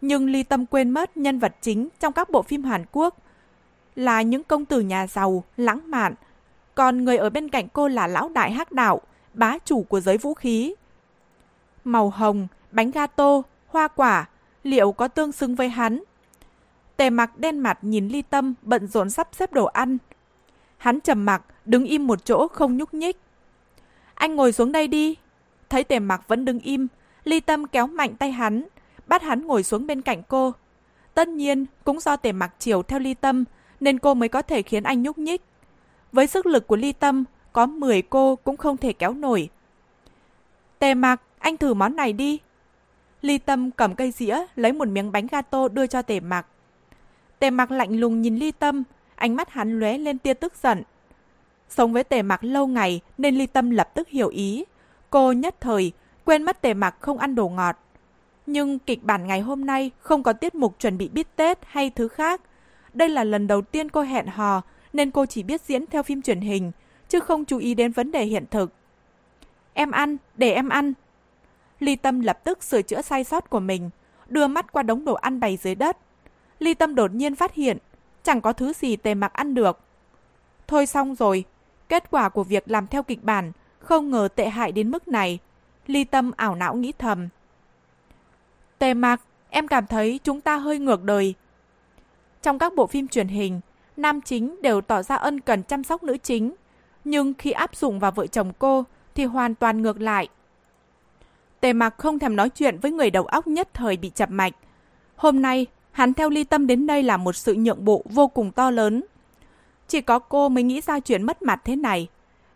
Nhưng Ly Tâm quên mất nhân vật chính trong các bộ phim Hàn Quốc là những công tử nhà giàu, lãng mạn. Còn người ở bên cạnh cô là lão đại hắc đạo, bá chủ của giới vũ khí. Màu hồng, bánh gato, hoa quả, liệu có tương xứng với hắn? Tề mặc đen mặt nhìn ly tâm bận rộn sắp xếp đồ ăn. Hắn trầm mặc, đứng im một chỗ không nhúc nhích. Anh ngồi xuống đây đi. Thấy tề mặc vẫn đứng im, ly tâm kéo mạnh tay hắn, bắt hắn ngồi xuống bên cạnh cô. Tất nhiên, cũng do tề mặc chiều theo ly tâm, nên cô mới có thể khiến anh nhúc nhích. Với sức lực của ly tâm, có 10 cô cũng không thể kéo nổi. Tề mặc, anh thử món này đi. Ly tâm cầm cây dĩa, lấy một miếng bánh gato đưa cho tề mặc. Tề mặc lạnh lùng nhìn ly tâm, ánh mắt hắn lóe lên tia tức giận. Sống với tề mặc lâu ngày nên ly tâm lập tức hiểu ý. Cô nhất thời, quên mất tề mặc không ăn đồ ngọt. Nhưng kịch bản ngày hôm nay không có tiết mục chuẩn bị bít Tết hay thứ khác. Đây là lần đầu tiên cô hẹn hò nên cô chỉ biết diễn theo phim truyền hình, chứ không chú ý đến vấn đề hiện thực. Em ăn, để em ăn. Ly Tâm lập tức sửa chữa sai sót của mình, đưa mắt qua đống đồ ăn bày dưới đất. Ly Tâm đột nhiên phát hiện, chẳng có thứ gì tề mặc ăn được. Thôi xong rồi, kết quả của việc làm theo kịch bản không ngờ tệ hại đến mức này. Ly Tâm ảo não nghĩ thầm. Tề mặc, em cảm thấy chúng ta hơi ngược đời. Trong các bộ phim truyền hình, nam chính đều tỏ ra ân cần chăm sóc nữ chính. Nhưng khi áp dụng vào vợ chồng cô thì hoàn toàn ngược lại. Tề mặc không thèm nói chuyện với người đầu óc nhất thời bị chập mạch. Hôm nay, hắn theo ly tâm đến đây là một sự nhượng bộ vô cùng to lớn. Chỉ có cô mới nghĩ ra chuyện mất mặt thế này.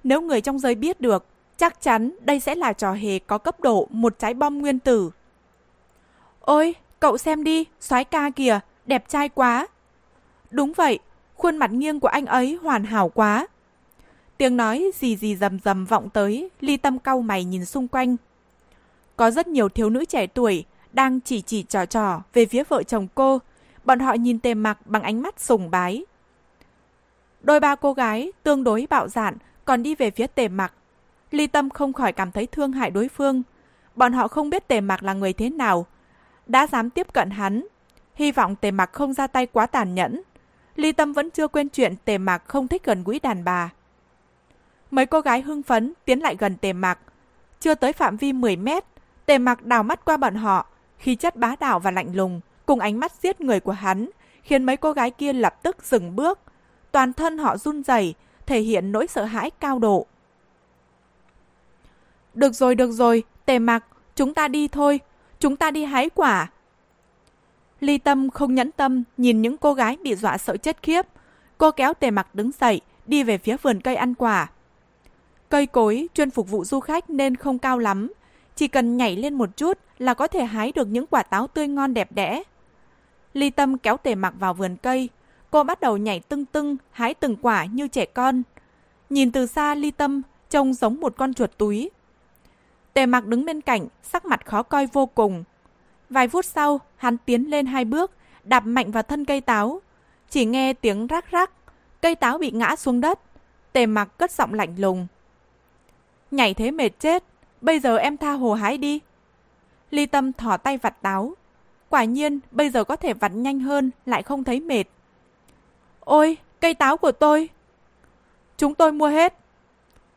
Nếu người trong giới biết được, chắc chắn đây sẽ là trò hề có cấp độ một trái bom nguyên tử. Ôi, cậu xem đi, soái ca kìa, đẹp trai quá. Đúng vậy, khuôn mặt nghiêng của anh ấy hoàn hảo quá. Tiếng nói gì gì rầm rầm vọng tới, ly tâm cau mày nhìn xung quanh. Có rất nhiều thiếu nữ trẻ tuổi đang chỉ chỉ trò trò về phía vợ chồng cô. Bọn họ nhìn tề mặc bằng ánh mắt sùng bái. Đôi ba cô gái tương đối bạo dạn còn đi về phía tề mặc. Ly tâm không khỏi cảm thấy thương hại đối phương. Bọn họ không biết tề mặc là người thế nào. Đã dám tiếp cận hắn. Hy vọng tề mặc không ra tay quá tàn nhẫn. Ly tâm vẫn chưa quên chuyện tề mặc không thích gần gũi đàn bà. Mấy cô gái hưng phấn tiến lại gần tề mặc. Chưa tới phạm vi 10 mét, tề mặc đào mắt qua bọn họ, khi chất bá đạo và lạnh lùng, cùng ánh mắt giết người của hắn, khiến mấy cô gái kia lập tức dừng bước. Toàn thân họ run rẩy, thể hiện nỗi sợ hãi cao độ. Được rồi, được rồi, tề mặc, chúng ta đi thôi, chúng ta đi hái quả. Ly Tâm không nhẫn tâm nhìn những cô gái bị dọa sợ chết khiếp. Cô kéo tề mặc đứng dậy, đi về phía vườn cây ăn quả. Cây cối chuyên phục vụ du khách nên không cao lắm, chỉ cần nhảy lên một chút là có thể hái được những quả táo tươi ngon đẹp đẽ. Ly Tâm kéo tề mặc vào vườn cây, cô bắt đầu nhảy tưng tưng, hái từng quả như trẻ con. Nhìn từ xa Ly Tâm trông giống một con chuột túi. Tề mặc đứng bên cạnh, sắc mặt khó coi vô cùng. Vài phút sau, hắn tiến lên hai bước, đạp mạnh vào thân cây táo. Chỉ nghe tiếng rắc rắc, cây táo bị ngã xuống đất. Tề mặc cất giọng lạnh lùng. Nhảy thế mệt chết, bây giờ em tha hồ hái đi. Ly Tâm thỏ tay vặt táo. Quả nhiên, bây giờ có thể vặt nhanh hơn, lại không thấy mệt. Ôi, cây táo của tôi! Chúng tôi mua hết.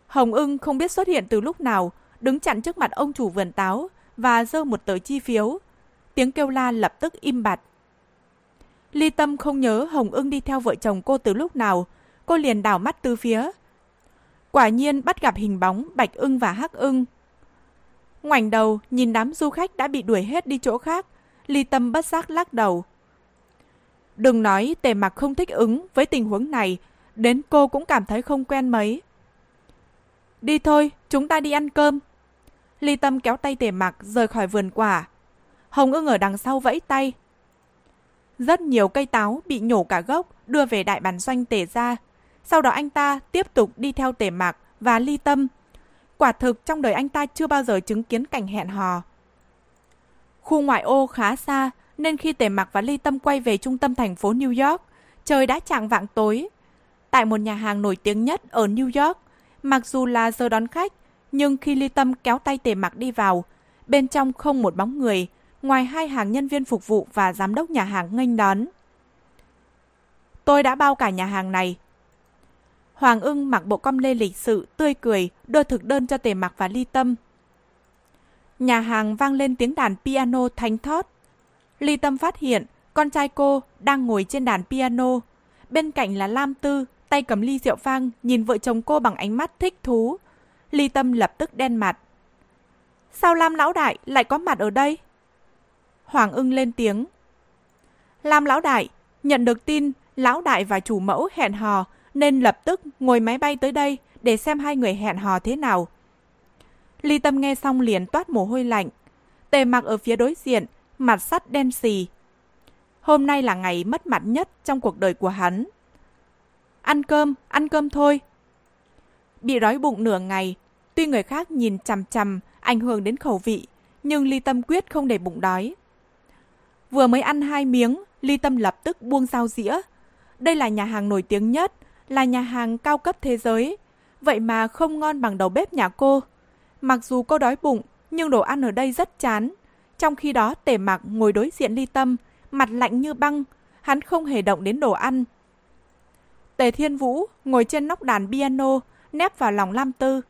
Hồng ưng không biết xuất hiện từ lúc nào, đứng chặn trước mặt ông chủ vườn táo và dơ một tờ chi phiếu. Tiếng kêu la lập tức im bặt. Ly Tâm không nhớ Hồng ưng đi theo vợ chồng cô từ lúc nào, cô liền đảo mắt từ phía. Quả nhiên bắt gặp hình bóng Bạch ưng và Hắc ưng. Ngoảnh đầu, nhìn đám du khách đã bị đuổi hết đi chỗ khác, Ly Tâm bất giác lắc đầu. Đừng nói tề mặc không thích ứng với tình huống này, đến cô cũng cảm thấy không quen mấy. Đi thôi, chúng ta đi ăn cơm. Ly Tâm kéo tay tề mặc rời khỏi vườn quả. Hồng ưng ở đằng sau vẫy tay. Rất nhiều cây táo bị nhổ cả gốc đưa về đại bản doanh tề ra. Sau đó anh ta tiếp tục đi theo tề mặc và ly tâm. Quả thực trong đời anh ta chưa bao giờ chứng kiến cảnh hẹn hò. Khu ngoại ô khá xa, nên khi Tề Mặc và Ly Tâm quay về trung tâm thành phố New York, trời đã chạng vạng tối. Tại một nhà hàng nổi tiếng nhất ở New York, mặc dù là giờ đón khách, nhưng khi Ly Tâm kéo tay Tề Mặc đi vào, bên trong không một bóng người, ngoài hai hàng nhân viên phục vụ và giám đốc nhà hàng nghênh đón. Tôi đã bao cả nhà hàng này. Hoàng ưng mặc bộ com lê lịch sự, tươi cười, đưa thực đơn cho Tề Mặc và Ly Tâm. Nhà hàng vang lên tiếng đàn piano thanh thót. Ly Tâm phát hiện con trai cô đang ngồi trên đàn piano. Bên cạnh là Lam Tư, tay cầm ly rượu vang, nhìn vợ chồng cô bằng ánh mắt thích thú. Ly Tâm lập tức đen mặt. Sao Lam Lão Đại lại có mặt ở đây? Hoàng ưng lên tiếng. Lam Lão Đại, nhận được tin Lão Đại và chủ mẫu hẹn hò nên lập tức ngồi máy bay tới đây để xem hai người hẹn hò thế nào. Ly Tâm nghe xong liền toát mồ hôi lạnh. Tề mặc ở phía đối diện, mặt sắt đen xì. Hôm nay là ngày mất mặt nhất trong cuộc đời của hắn. Ăn cơm, ăn cơm thôi. Bị đói bụng nửa ngày, tuy người khác nhìn chằm chằm, ảnh hưởng đến khẩu vị, nhưng Ly Tâm quyết không để bụng đói. Vừa mới ăn hai miếng, Ly Tâm lập tức buông dao dĩa. Đây là nhà hàng nổi tiếng nhất, là nhà hàng cao cấp thế giới. Vậy mà không ngon bằng đầu bếp nhà cô. Mặc dù cô đói bụng, nhưng đồ ăn ở đây rất chán. Trong khi đó tể mặc ngồi đối diện ly tâm, mặt lạnh như băng, hắn không hề động đến đồ ăn. Tề Thiên Vũ ngồi trên nóc đàn piano, nép vào lòng Lam Tư.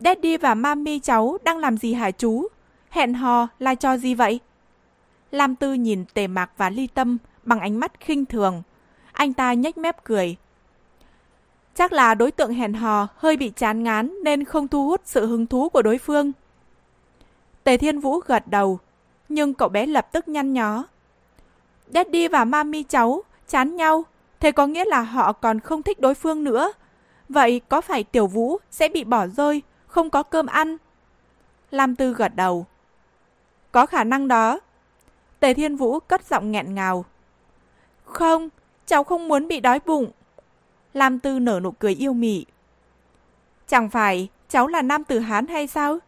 Daddy và Mami cháu đang làm gì hả chú? Hẹn hò là cho gì vậy? Lam Tư nhìn Tề Mạc và Ly Tâm bằng ánh mắt khinh thường. Anh ta nhếch mép cười. Chắc là đối tượng hẹn hò hơi bị chán ngán nên không thu hút sự hứng thú của đối phương. Tề Thiên Vũ gật đầu, nhưng cậu bé lập tức nhăn nhó. Daddy và mami cháu chán nhau, thế có nghĩa là họ còn không thích đối phương nữa. Vậy có phải Tiểu Vũ sẽ bị bỏ rơi, không có cơm ăn? Lam Tư gật đầu. Có khả năng đó. Tề Thiên Vũ cất giọng nghẹn ngào. Không, cháu không muốn bị đói bụng. Lam Tư nở nụ cười yêu mị. Chẳng phải cháu là nam tử Hán hay sao?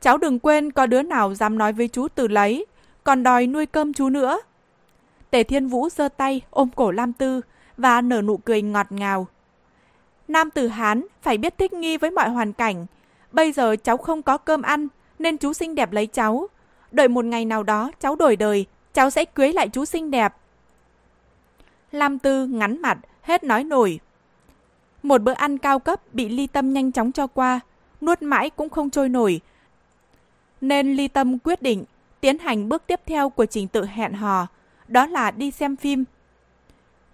Cháu đừng quên có đứa nào dám nói với chú từ lấy, còn đòi nuôi cơm chú nữa. Tề Thiên Vũ giơ tay ôm cổ Lam Tư và nở nụ cười ngọt ngào. Nam tử Hán phải biết thích nghi với mọi hoàn cảnh. Bây giờ cháu không có cơm ăn nên chú xinh đẹp lấy cháu. Đợi một ngày nào đó cháu đổi đời, cháu sẽ cưới lại chú xinh đẹp. Lam Tư ngắn mặt, hết nói nổi. Một bữa ăn cao cấp bị ly tâm nhanh chóng cho qua, nuốt mãi cũng không trôi nổi. Nên ly tâm quyết định tiến hành bước tiếp theo của trình tự hẹn hò, đó là đi xem phim.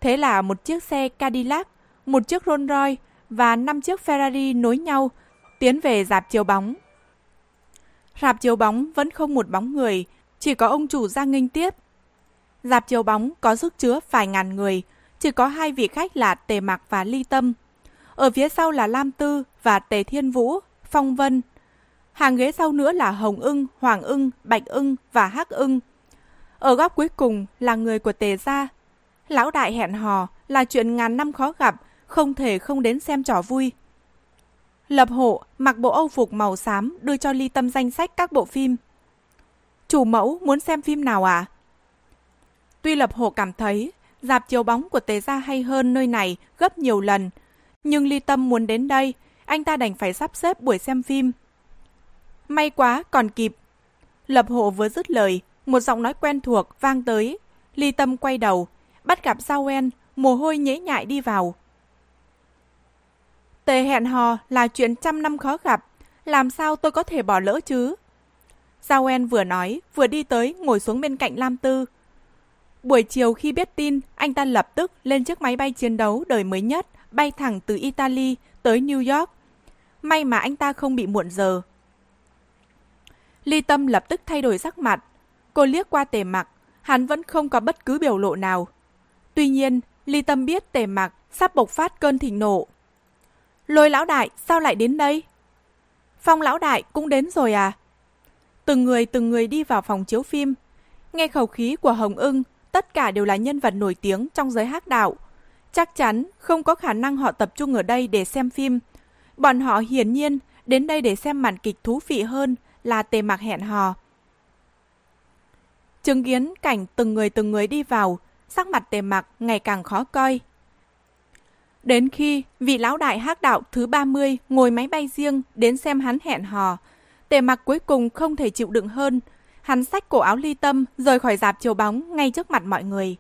Thế là một chiếc xe Cadillac, một chiếc Rolls Royce và năm chiếc Ferrari nối nhau tiến về dạp chiếu bóng. Rạp chiếu bóng vẫn không một bóng người, chỉ có ông chủ ra nghênh tiếp. Dạp chiếu bóng có sức chứa vài ngàn người, chỉ có hai vị khách là Tề Mạc và Ly Tâm. Ở phía sau là Lam Tư và Tề Thiên Vũ, Phong Vân. Hàng ghế sau nữa là Hồng ưng, Hoàng ưng, Bạch ưng và Hắc ưng. Ở góc cuối cùng là người của Tề Gia. Lão đại hẹn hò là chuyện ngàn năm khó gặp, không thể không đến xem trò vui. Lập hộ mặc bộ âu phục màu xám đưa cho Ly Tâm danh sách các bộ phim. Chủ mẫu muốn xem phim nào à? Tuy Lập hộ cảm thấy dạp chiếu bóng của Tế Gia hay hơn nơi này gấp nhiều lần, nhưng Ly Tâm muốn đến đây, anh ta đành phải sắp xếp buổi xem phim. May quá, còn kịp. Lập hộ vừa dứt lời, một giọng nói quen thuộc vang tới. Ly Tâm quay đầu, bắt gặp Giao En, mồ hôi nhễ nhại đi vào. Tề hẹn hò là chuyện trăm năm khó gặp, làm sao tôi có thể bỏ lỡ chứ? Giao En vừa nói, vừa đi tới, ngồi xuống bên cạnh Lam Tư. Buổi chiều khi biết tin, anh ta lập tức lên chiếc máy bay chiến đấu đời mới nhất, bay thẳng từ Italy tới New York. May mà anh ta không bị muộn giờ. Ly Tâm lập tức thay đổi sắc mặt. Cô liếc qua tề mặc, hắn vẫn không có bất cứ biểu lộ nào. Tuy nhiên, Ly Tâm biết tề mặc sắp bộc phát cơn thịnh nộ. Lôi lão đại, sao lại đến đây? Phong lão đại cũng đến rồi à? Từng người từng người đi vào phòng chiếu phim. Nghe khẩu khí của Hồng ưng, tất cả đều là nhân vật nổi tiếng trong giới hắc đạo. Chắc chắn không có khả năng họ tập trung ở đây để xem phim. Bọn họ hiển nhiên đến đây để xem màn kịch thú vị hơn là tề mặc hẹn hò. Chứng kiến cảnh từng người từng người đi vào, sắc mặt tề mặc ngày càng khó coi. Đến khi vị lão đại hắc đạo thứ 30 ngồi máy bay riêng đến xem hắn hẹn hò, tề mặc cuối cùng không thể chịu đựng hơn. Hắn xách cổ áo ly tâm rời khỏi dạp chiếu bóng ngay trước mặt mọi người.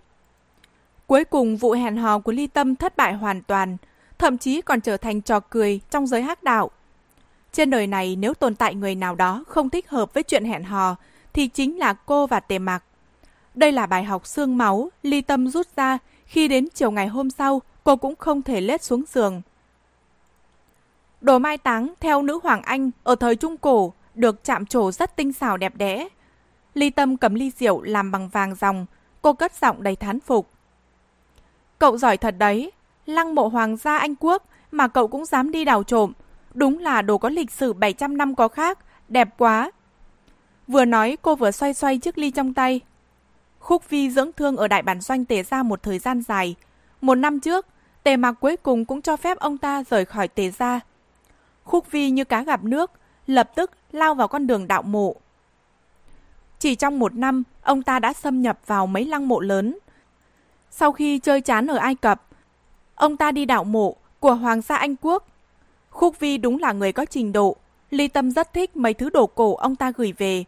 Cuối cùng vụ hẹn hò của ly tâm thất bại hoàn toàn, thậm chí còn trở thành trò cười trong giới hắc đạo. Trên đời này nếu tồn tại người nào đó không thích hợp với chuyện hẹn hò, thì chính là cô và tề mạc Đây là bài học xương máu, ly tâm rút ra khi đến chiều ngày hôm sau cô cũng không thể lết xuống giường. Đồ mai táng theo nữ hoàng Anh ở thời Trung Cổ được chạm trổ rất tinh xảo đẹp đẽ. Ly Tâm cầm ly rượu làm bằng vàng dòng, cô cất giọng đầy thán phục. Cậu giỏi thật đấy, lăng mộ hoàng gia Anh Quốc mà cậu cũng dám đi đào trộm. Đúng là đồ có lịch sử 700 năm có khác, đẹp quá. Vừa nói cô vừa xoay xoay chiếc ly trong tay. Khúc Vi dưỡng thương ở đại bản doanh tề ra một thời gian dài. Một năm trước, tề mạc cuối cùng cũng cho phép ông ta rời khỏi tề gia. Khúc Vi như cá gặp nước, lập tức lao vào con đường đạo mộ. Chỉ trong một năm, ông ta đã xâm nhập vào mấy lăng mộ lớn. Sau khi chơi chán ở Ai Cập, ông ta đi đạo mộ của Hoàng gia Anh Quốc. Khúc Vi đúng là người có trình độ. Ly Tâm rất thích mấy thứ đồ cổ ông ta gửi về.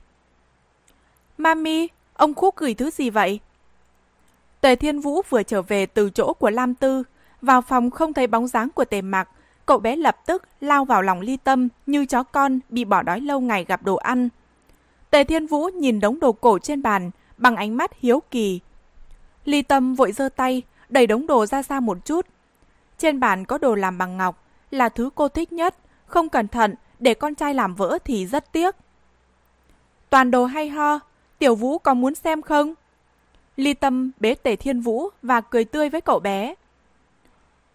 Mami, ông Khúc gửi thứ gì vậy? Tề Thiên Vũ vừa trở về từ chỗ của Lam Tư, vào phòng không thấy bóng dáng của Tề Mặc, cậu bé lập tức lao vào lòng Ly Tâm như chó con bị bỏ đói lâu ngày gặp đồ ăn. Tề Thiên Vũ nhìn đống đồ cổ trên bàn bằng ánh mắt hiếu kỳ. Ly Tâm vội giơ tay, đẩy đống đồ ra xa một chút. Trên bàn có đồ làm bằng ngọc, là thứ cô thích nhất, không cẩn thận để con trai làm vỡ thì rất tiếc. Toàn đồ hay ho, Tiểu Vũ có muốn xem không? Ly Tâm bế Tề Thiên Vũ và cười tươi với cậu bé.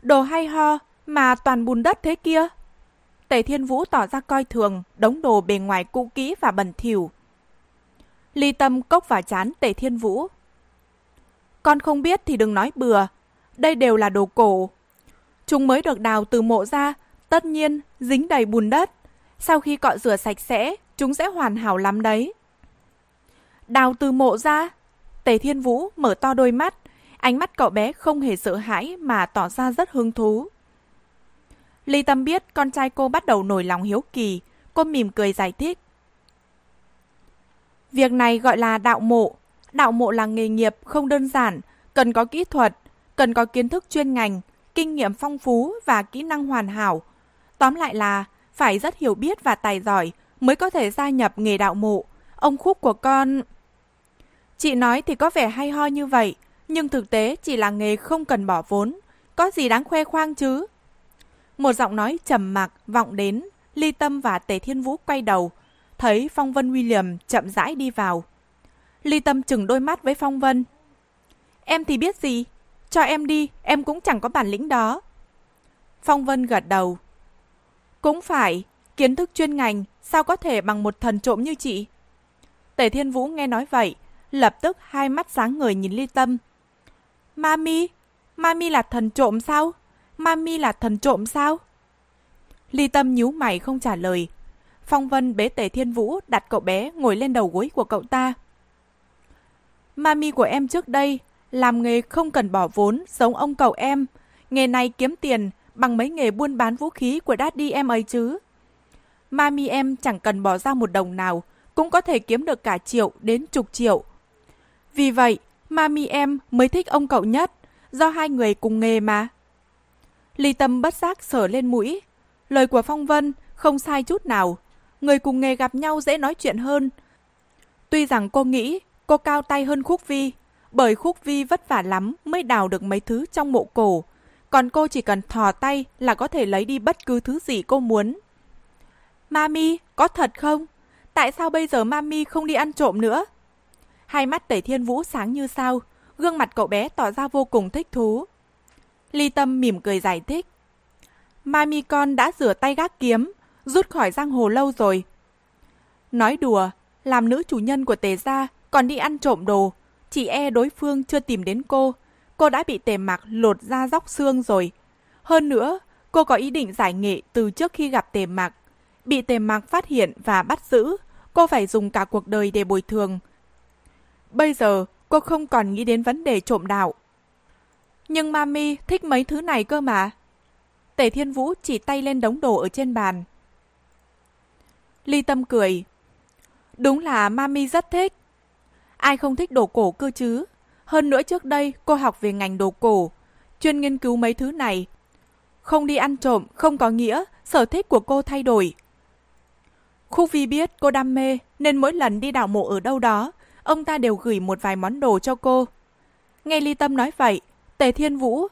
Đồ hay ho mà toàn bùn đất thế kia. Tề Thiên Vũ tỏ ra coi thường, đống đồ bề ngoài cũ kỹ và bẩn thỉu. Ly Tâm cốc và chán Tề Thiên Vũ. Con không biết thì đừng nói bừa, đây đều là đồ cổ. Chúng mới được đào từ mộ ra, tất nhiên dính đầy bùn đất. Sau khi cọ rửa sạch sẽ, chúng sẽ hoàn hảo lắm đấy. Đào từ mộ ra? Tề Thiên Vũ mở to đôi mắt, ánh mắt cậu bé không hề sợ hãi mà tỏ ra rất hứng thú. Ly Tâm biết con trai cô bắt đầu nổi lòng hiếu kỳ, cô mỉm cười giải thích. Việc này gọi là đạo mộ. Đạo mộ là nghề nghiệp không đơn giản, cần có kỹ thuật, cần có kiến thức chuyên ngành, kinh nghiệm phong phú và kỹ năng hoàn hảo. Tóm lại là phải rất hiểu biết và tài giỏi mới có thể gia nhập nghề đạo mộ. Ông khúc của con... Chị nói thì có vẻ hay ho như vậy, nhưng thực tế chỉ là nghề không cần bỏ vốn. Có gì đáng khoe khoang chứ? Một giọng nói trầm mặc vọng đến, Ly Tâm và Tề Thiên Vũ quay đầu, thấy Phong Vân William chậm rãi đi vào. Ly Tâm chừng đôi mắt với Phong Vân. Em thì biết gì, cho em đi, em cũng chẳng có bản lĩnh đó. Phong Vân gật đầu. Cũng phải, kiến thức chuyên ngành, sao có thể bằng một thần trộm như chị? Tề Thiên Vũ nghe nói vậy, lập tức hai mắt sáng ngời nhìn Ly Tâm. Mami, Mami là thần trộm sao? Mami là thần trộm sao? Ly Tâm nhíu mày không trả lời. Phong Vân bế Tề Thiên Vũ đặt cậu bé ngồi lên đầu gối của cậu ta. Mami của em trước đây làm nghề không cần bỏ vốn giống ông cậu em. Nghề này kiếm tiền bằng mấy nghề buôn bán vũ khí của daddy em ấy chứ. Mami em chẳng cần bỏ ra một đồng nào, cũng có thể kiếm được cả triệu đến chục triệu. Vì vậy, mami em mới thích ông cậu nhất, do hai người cùng nghề mà. Ly Tâm bất giác sở lên mũi. Lời của Phong Vân không sai chút nào. Người cùng nghề gặp nhau dễ nói chuyện hơn. Tuy rằng cô nghĩ cô cao tay hơn Khúc Vi, bởi Khúc Vi vất vả lắm mới đào được mấy thứ trong mộ cổ. Còn cô chỉ cần thò tay là có thể lấy đi bất cứ thứ gì cô muốn. Mami, có thật không? Tại sao bây giờ Mami không đi ăn trộm nữa? Hai mắt Tẩy Thiên Vũ sáng như sao, gương mặt cậu bé tỏ ra vô cùng thích thú. Ly Tâm mỉm cười giải thích. Mami con đã rửa tay gác kiếm, rút khỏi giang hồ lâu rồi. Nói đùa, làm nữ chủ nhân của tề gia còn đi ăn trộm đồ, chỉ e đối phương chưa tìm đến cô, cô đã bị tề mặc lột ra róc xương rồi. Hơn nữa, cô có ý định giải nghệ từ trước khi gặp tề mặc. Bị tề mặc phát hiện và bắt giữ, cô phải dùng cả cuộc đời để bồi thường. Bây giờ, cô không còn nghĩ đến vấn đề trộm đạo. Nhưng Mami thích mấy thứ này cơ mà. Tề Thiên Vũ chỉ tay lên đống đồ ở trên bàn. Ly Tâm cười. Đúng là Mami rất thích. Ai không thích đồ cổ cơ chứ? Hơn nữa trước đây cô học về ngành đồ cổ, chuyên nghiên cứu mấy thứ này. Không đi ăn trộm không có nghĩa sở thích của cô thay đổi. Khu Vi biết cô đam mê nên mỗi lần đi đào mộ ở đâu đó, ông ta đều gửi một vài món đồ cho cô. Nghe Ly Tâm nói vậy, Tề Thiên Vũ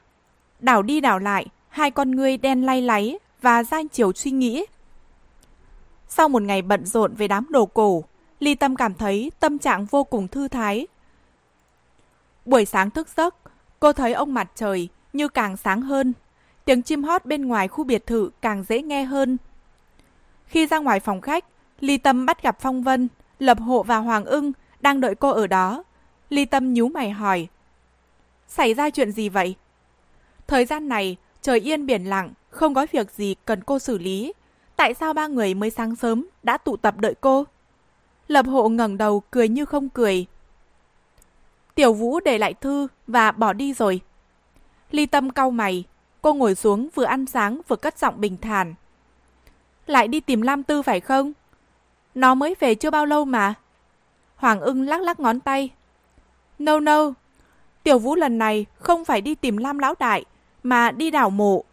đảo đi đảo lại, hai con ngươi đen lay láy và gian chiều suy nghĩ. Sau một ngày bận rộn về đám đồ cổ, Ly Tâm cảm thấy tâm trạng vô cùng thư thái. Buổi sáng thức giấc, cô thấy ông mặt trời như càng sáng hơn. Tiếng chim hót bên ngoài khu biệt thự càng dễ nghe hơn. Khi ra ngoài phòng khách, Ly Tâm bắt gặp Phong Vân, Lập Hộ và Hoàng ưng đang đợi cô ở đó. Ly Tâm nhíu mày hỏi. Xảy ra chuyện gì vậy? Thời gian này, trời yên biển lặng, không có việc gì cần cô xử lý. Tại sao ba người mới sáng sớm đã tụ tập đợi cô? Lập hộ ngẩng đầu cười như không cười. Tiểu Vũ để lại thư và bỏ đi rồi. Ly Tâm cau mày, cô ngồi xuống vừa ăn sáng vừa cất giọng bình thản. Lại đi tìm Lam Tư phải không? Nó mới về chưa bao lâu mà. Hoàng ưng lắc lắc ngón tay. No no, Tiểu Vũ lần này không phải đi tìm Lam Lão Đại, mà đi đảo mộ.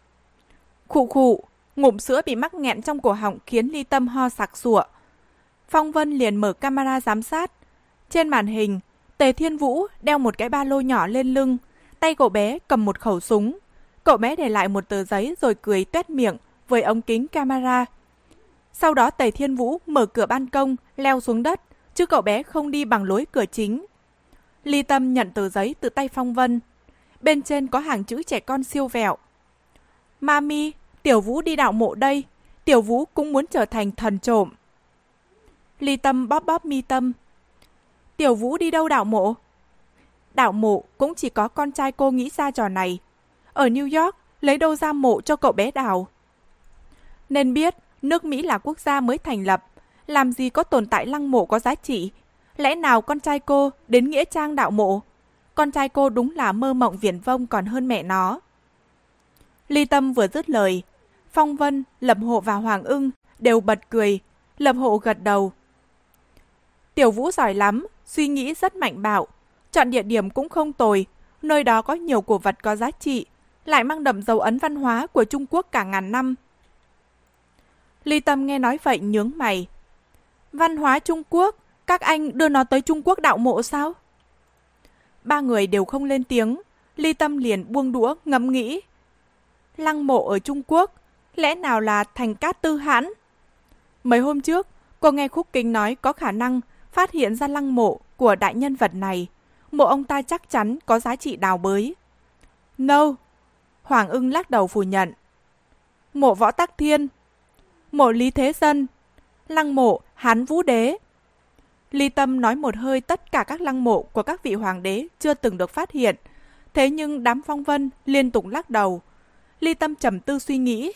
Khụ khụ, ngụm sữa bị mắc nghẹn trong cổ họng khiến ly tâm ho sặc sụa. Phong Vân liền mở camera giám sát. Trên màn hình, Tề Thiên Vũ đeo một cái ba lô nhỏ lên lưng, tay cậu bé cầm một khẩu súng. Cậu bé để lại một tờ giấy rồi cười tuét miệng với ống kính camera. Sau đó Tề Thiên Vũ mở cửa ban công, leo xuống đất, chứ cậu bé không đi bằng lối cửa chính. Ly Tâm nhận tờ giấy từ tay Phong Vân. Bên trên có hàng chữ trẻ con siêu vẹo. Mami, Tiểu Vũ đi đạo mộ đây. Tiểu Vũ cũng muốn trở thành thần trộm. Ly Tâm bóp bóp mi tâm. Tiểu Vũ đi đâu đạo mộ? Đạo mộ cũng chỉ có con trai cô nghĩ ra trò này. Ở New York, lấy đâu ra mộ cho cậu bé đào? Nên biết, nước Mỹ là quốc gia mới thành lập. Làm gì có tồn tại lăng mộ có giá trị Lẽ nào con trai cô đến Nghĩa Trang đạo mộ? Con trai cô đúng là mơ mộng viển vông còn hơn mẹ nó. Ly Tâm vừa dứt lời. Phong Vân, Lập Hộ và Hoàng ưng đều bật cười. Lập Hộ gật đầu. Tiểu Vũ giỏi lắm, suy nghĩ rất mạnh bạo. Chọn địa điểm cũng không tồi. Nơi đó có nhiều cổ vật có giá trị, lại mang đậm dấu ấn văn hóa của Trung Quốc cả ngàn năm. Ly Tâm nghe nói vậy nhướng mày. Văn hóa Trung Quốc? Các anh đưa nó tới Trung Quốc đạo mộ sao? Ba người đều không lên tiếng. Ly Tâm liền buông đũa ngẫm nghĩ. Lăng mộ ở Trung Quốc, lẽ nào là thành cát tư hãn? Mấy hôm trước, cô nghe Khúc Kinh nói có khả năng phát hiện ra lăng mộ của đại nhân vật này. Mộ ông ta chắc chắn có giá trị đào bới. No. Hoàng ưng lắc đầu phủ nhận. Mộ võ tắc thiên. Mộ lý thế dân. Lăng mộ hán vũ đế. Ly Tâm nói một hơi tất cả các lăng mộ của các vị hoàng đế chưa từng được phát hiện. Thế nhưng đám phong vân liên tục lắc đầu. Ly Tâm trầm tư suy nghĩ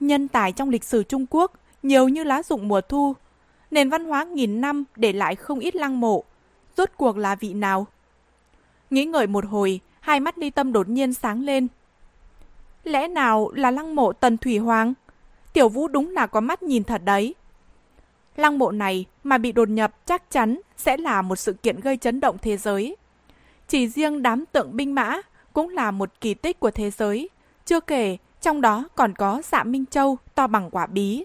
nhân tài trong lịch sử Trung Quốc nhiều như lá rụng mùa thu. Nền văn hóa nghìn năm để lại không ít lăng mộ. Rốt cuộc là vị nào? Nghĩ ngợi một hồi, hai mắt ly tâm đột nhiên sáng lên. Lẽ nào là lăng mộ Tần Thủy Hoàng? Tiểu Vũ đúng là có mắt nhìn thật đấy. Lăng mộ này mà bị đột nhập chắc chắn sẽ là một sự kiện gây chấn động thế giới. Chỉ riêng đám tượng binh mã cũng là một kỳ tích của thế giới. Chưa kể, trong đó còn có dạ Minh Châu to bằng quả bí.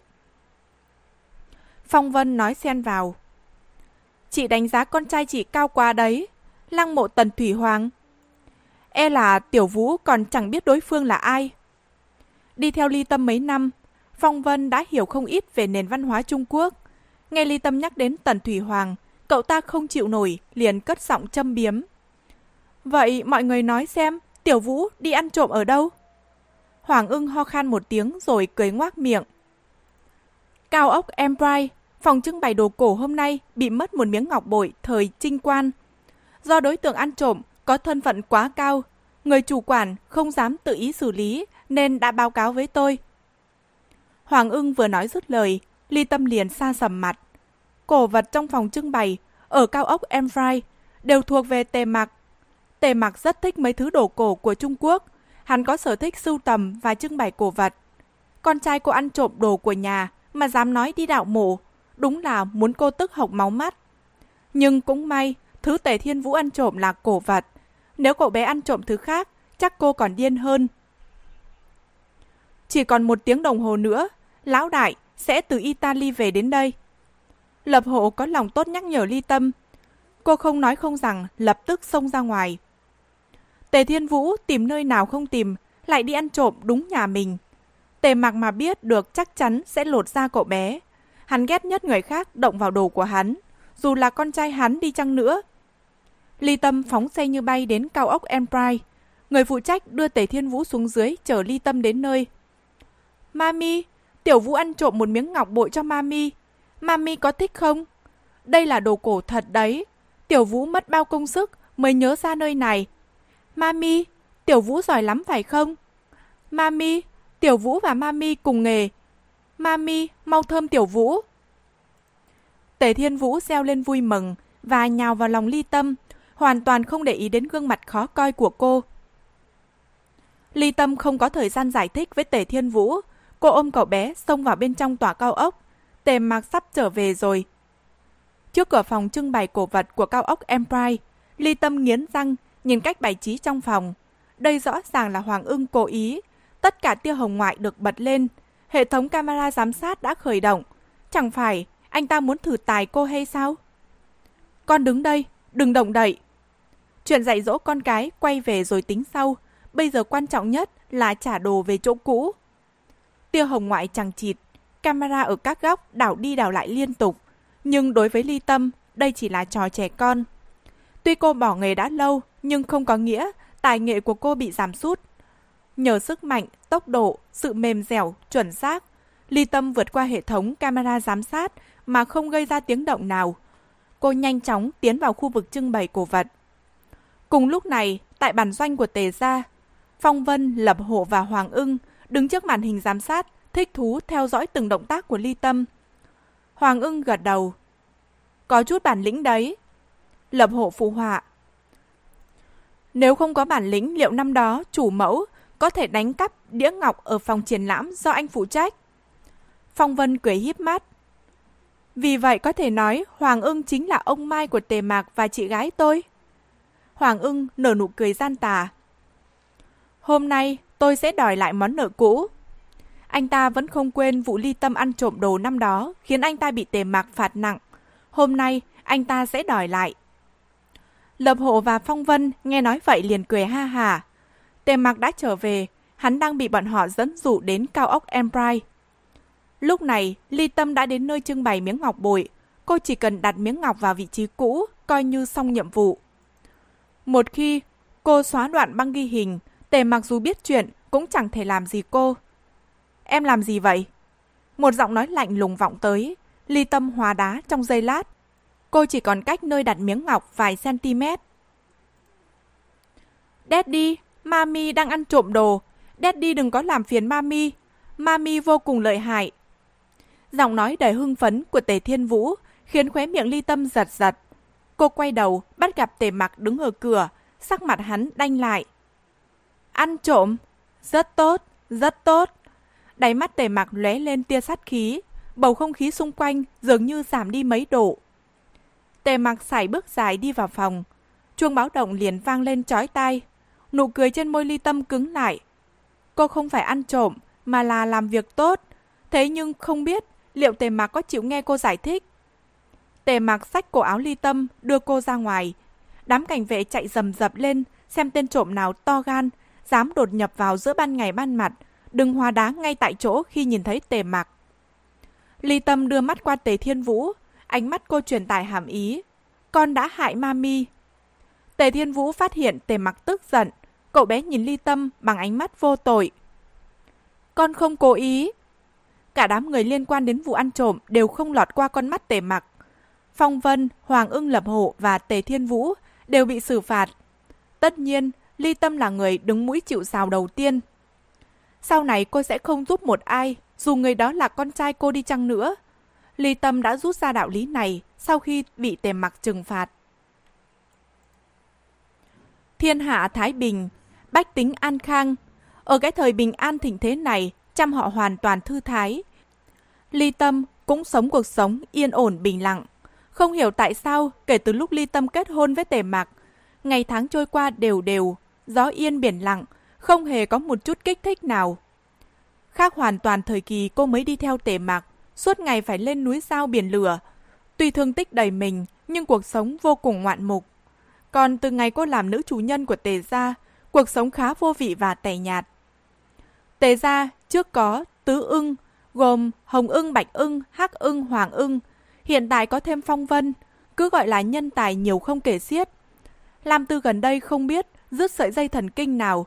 Phong Vân nói xen vào. Chị đánh giá con trai chị cao quá đấy. Lăng mộ tần Thủy Hoàng. E là Tiểu Vũ còn chẳng biết đối phương là ai. Đi theo ly tâm mấy năm, Phong Vân đã hiểu không ít về nền văn hóa Trung Quốc. Nghe ly tâm nhắc đến tần Thủy Hoàng, cậu ta không chịu nổi, liền cất giọng châm biếm. Vậy mọi người nói xem, Tiểu Vũ đi ăn trộm ở đâu? Hoàng ưng ho khan một tiếng rồi cười ngoác miệng. Cao ốc Empire, phòng trưng bày đồ cổ hôm nay bị mất một miếng ngọc bội thời trinh quan. Do đối tượng ăn trộm có thân phận quá cao, người chủ quản không dám tự ý xử lý nên đã báo cáo với tôi. Hoàng ưng vừa nói dứt lời, ly tâm liền xa sầm mặt. Cổ vật trong phòng trưng bày ở cao ốc Empire đều thuộc về tề mặc. Tề mặc rất thích mấy thứ đồ cổ của Trung Quốc. Hắn có sở thích sưu tầm và trưng bày cổ vật. Con trai cô ăn trộm đồ của nhà mà dám nói đi đạo mộ, đúng là muốn cô tức hộc máu mắt. Nhưng cũng may, thứ Tề Thiên Vũ ăn trộm là cổ vật. Nếu cậu bé ăn trộm thứ khác, chắc cô còn điên hơn. Chỉ còn một tiếng đồng hồ nữa, lão đại sẽ từ Italy về đến đây. Lập hộ có lòng tốt nhắc nhở ly tâm. Cô không nói không rằng, lập tức xông ra ngoài. Tề Thiên Vũ tìm nơi nào không tìm, lại đi ăn trộm đúng nhà mình. Tề mặc mà biết được chắc chắn sẽ lột ra cậu bé. Hắn ghét nhất người khác động vào đồ của hắn, dù là con trai hắn đi chăng nữa. Ly Tâm phóng xe như bay đến cao ốc Empire. Người phụ trách đưa Tề Thiên Vũ xuống dưới chở Ly Tâm đến nơi. Mami, Tiểu Vũ ăn trộm một miếng ngọc bội cho Mami. Mami có thích không? Đây là đồ cổ thật đấy. Tiểu Vũ mất bao công sức mới nhớ ra nơi này. Mami, Tiểu Vũ giỏi lắm phải không? Mami, Tiểu Vũ và Mami cùng nghề. Mami, mau thơm Tiểu Vũ. Tề Thiên Vũ reo lên vui mừng và nhào vào lòng ly tâm, hoàn toàn không để ý đến gương mặt khó coi của cô. Ly Tâm không có thời gian giải thích với Tề Thiên Vũ. Cô ôm cậu bé xông vào bên trong tòa cao ốc. Tề Mạc sắp trở về rồi. Trước cửa phòng trưng bày cổ vật của cao ốc Empire, Ly Tâm nghiến răng, nhìn cách bày trí trong phòng. Đây rõ ràng là Hoàng ưng cố ý. Tất cả tia hồng ngoại được bật lên. Hệ thống camera giám sát đã khởi động. Chẳng phải anh ta muốn thử tài cô hay sao? Con đứng đây, đừng động đậy. Chuyện dạy dỗ con cái quay về rồi tính sau. Bây giờ quan trọng nhất là trả đồ về chỗ cũ. Tia hồng ngoại chẳng chịt, camera ở các góc đảo đi đảo lại liên tục. Nhưng đối với Ly Tâm, đây chỉ là trò trẻ con. Tuy cô bỏ nghề đã lâu, nhưng không có nghĩa tài nghệ của cô bị giảm sút. Nhờ sức mạnh, tốc độ, sự mềm dẻo, chuẩn xác, Ly Tâm vượt qua hệ thống camera giám sát mà không gây ra tiếng động nào. Cô nhanh chóng tiến vào khu vực trưng bày cổ vật. Cùng lúc này, tại bản doanh của Tề Gia, Phong Vân, Lập Hộ và Hoàng ưng đứng trước màn hình giám sát, thích thú theo dõi từng động tác của Ly Tâm. Hoàng ưng gật đầu. Có chút bản lĩnh đấy. Lập Hộ phụ họa. Nếu không có bản lĩnh, liệu năm đó chủ mẫu có thể đánh cắp đĩa ngọc ở phòng triển lãm do anh phụ trách? Phong Vân cười híp mắt. Vì vậy có thể nói Hoàng ưng chính là ông Mai của Tề Mạc và chị gái tôi. Hoàng ưng nở nụ cười gian tà. Hôm nay tôi sẽ đòi lại món nợ cũ. Anh ta vẫn không quên vụ ly tâm ăn trộm đồ năm đó khiến anh ta bị Tề Mạc phạt nặng. Hôm nay anh ta sẽ đòi lại. Lập hộ và Phong Vân nghe nói vậy liền cười ha hà. Tề Mạc đã trở về, hắn đang bị bọn họ dẫn dụ đến cao ốc Empire. Lúc này, Ly Tâm đã đến nơi trưng bày miếng ngọc bội. Cô chỉ cần đặt miếng ngọc vào vị trí cũ, coi như xong nhiệm vụ. Một khi cô xóa đoạn băng ghi hình, Tề mặc dù biết chuyện cũng chẳng thể làm gì cô. Em làm gì vậy? Một giọng nói lạnh lùng vọng tới, ly tâm hóa đá trong giây lát. Cô chỉ còn cách nơi đặt miếng ngọc vài cm. Daddy, Mami đang ăn trộm đồ. Daddy đừng có làm phiền Mami. Mami vô cùng lợi hại. Giọng nói đầy hưng phấn của Tề Thiên Vũ khiến khóe miệng ly tâm giật giật. Cô quay đầu, bắt gặp Tề Mặc đứng ở cửa, sắc mặt hắn đanh lại. Ăn trộm? Rất tốt, rất tốt. Đáy mắt Tề Mặc lóe lên tia sát khí, bầu không khí xung quanh dường như giảm đi mấy độ. Tề Mặc sải bước dài đi vào phòng, chuông báo động liền vang lên chói tai. Nụ cười trên môi ly tâm cứng lại. Cô không phải ăn trộm, mà là làm việc tốt. Thế nhưng không biết liệu tề mạc có chịu nghe cô giải thích. Tề mạc xách cổ áo ly tâm, đưa cô ra ngoài. Đám cảnh vệ chạy rầm rập lên, xem tên trộm nào to gan, dám đột nhập vào giữa ban ngày ban mặt, đừng hòa đá ngay tại chỗ khi nhìn thấy tề mạc. Ly tâm đưa mắt qua tề thiên vũ, ánh mắt cô truyền tải hàm ý. Con đã hại mami. Tề thiên vũ phát hiện tề mặc tức giận, cậu bé nhìn ly tâm bằng ánh mắt vô tội. Con không cố ý. Cả đám người liên quan đến vụ ăn trộm đều không lọt qua con mắt tề mặc. Phong Vân, Hoàng ưng lập hộ và Tề Thiên Vũ đều bị xử phạt. Tất nhiên, Ly Tâm là người đứng mũi chịu sào đầu tiên. Sau này cô sẽ không giúp một ai, dù người đó là con trai cô đi chăng nữa. Ly Tâm đã rút ra đạo lý này sau khi bị tề mặc trừng phạt. Thiên hạ Thái Bình, bách tính an khang. Ở cái thời bình an thịnh thế này, chăm họ hoàn toàn thư thái. Ly Tâm cũng sống cuộc sống yên ổn bình lặng. Không hiểu tại sao kể từ lúc Ly Tâm kết hôn với Tề Mặc, ngày tháng trôi qua đều đều, gió yên biển lặng, không hề có một chút kích thích nào. Khác hoàn toàn thời kỳ cô mới đi theo Tề Mạc, suốt ngày phải lên núi sao biển lửa. Tuy thương tích đầy mình, nhưng cuộc sống vô cùng ngoạn mục. Còn từ ngày cô làm nữ chủ nhân của Tề Gia, cuộc sống khá vô vị và tẻ nhạt. Tề Gia trước có tứ ưng, gồm hồng ưng, bạch ưng, hắc ưng, hoàng ưng. Hiện tại có thêm phong vân, cứ gọi là nhân tài nhiều không kể xiết. Lam Tư gần đây không biết rứt sợi dây thần kinh nào.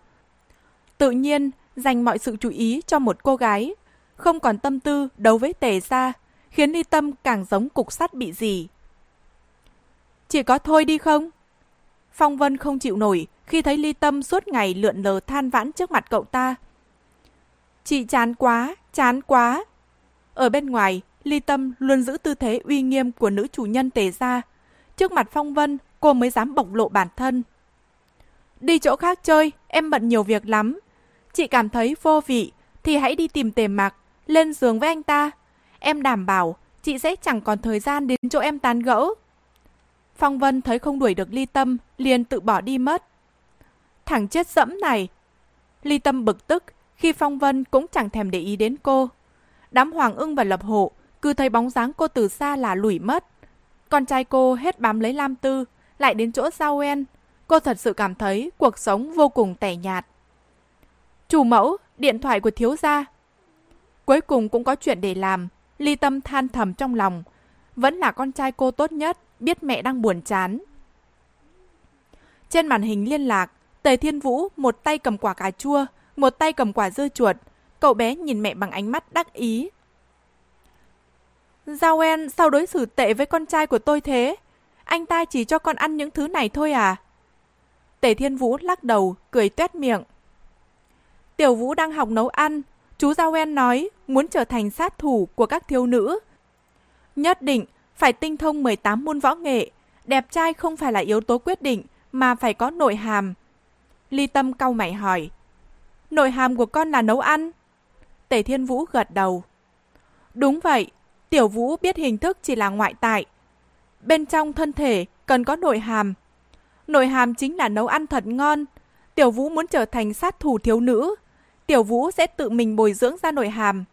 Tự nhiên, dành mọi sự chú ý cho một cô gái, không còn tâm tư đấu với tề gia, khiến ly tâm càng giống cục sắt bị gì. Chỉ có thôi đi không? Phong Vân không chịu nổi khi thấy ly tâm suốt ngày lượn lờ than vãn trước mặt cậu ta. Chị chán quá, chán quá. Ở bên ngoài, ly tâm luôn giữ tư thế uy nghiêm của nữ chủ nhân tề gia. Trước mặt Phong Vân, cô mới dám bộc lộ bản thân. Đi chỗ khác chơi, em bận nhiều việc lắm. Chị cảm thấy vô vị, thì hãy đi tìm tề mạc, lên giường với anh ta. Em đảm bảo, chị sẽ chẳng còn thời gian đến chỗ em tán gẫu. Phong Vân thấy không đuổi được Ly Tâm, liền tự bỏ đi mất. Thằng chết dẫm này! Ly Tâm bực tức, khi Phong Vân cũng chẳng thèm để ý đến cô. Đám Hoàng ưng và Lập Hộ cứ thấy bóng dáng cô từ xa là lủi mất. Con trai cô hết bám lấy Lam Tư, lại đến chỗ Sao En. Cô thật sự cảm thấy cuộc sống vô cùng tẻ nhạt. Chủ mẫu, điện thoại của thiếu gia. Cuối cùng cũng có chuyện để làm, ly tâm than thầm trong lòng. Vẫn là con trai cô tốt nhất, biết mẹ đang buồn chán. Trên màn hình liên lạc, Tề Thiên Vũ một tay cầm quả cà chua, một tay cầm quả dưa chuột. Cậu bé nhìn mẹ bằng ánh mắt đắc ý. Giao En sao đối xử tệ với con trai của tôi thế? Anh ta chỉ cho con ăn những thứ này thôi à? Tề Thiên Vũ lắc đầu, cười tuét miệng. Tiểu Vũ đang học nấu ăn. Chú Giao En nói muốn trở thành sát thủ của các thiếu nữ. Nhất định phải tinh thông 18 môn võ nghệ. Đẹp trai không phải là yếu tố quyết định, mà phải có nội hàm. Ly Tâm cau mày hỏi. Nội hàm của con là nấu ăn? Tề Thiên Vũ gật đầu. Đúng vậy, Tiểu Vũ biết hình thức chỉ là ngoại tại. Bên trong thân thể cần có nội hàm. Nội hàm chính là nấu ăn thật ngon. Tiểu Vũ muốn trở thành sát thủ thiếu nữ. Tiểu Vũ sẽ tự mình bồi dưỡng ra nội hàm.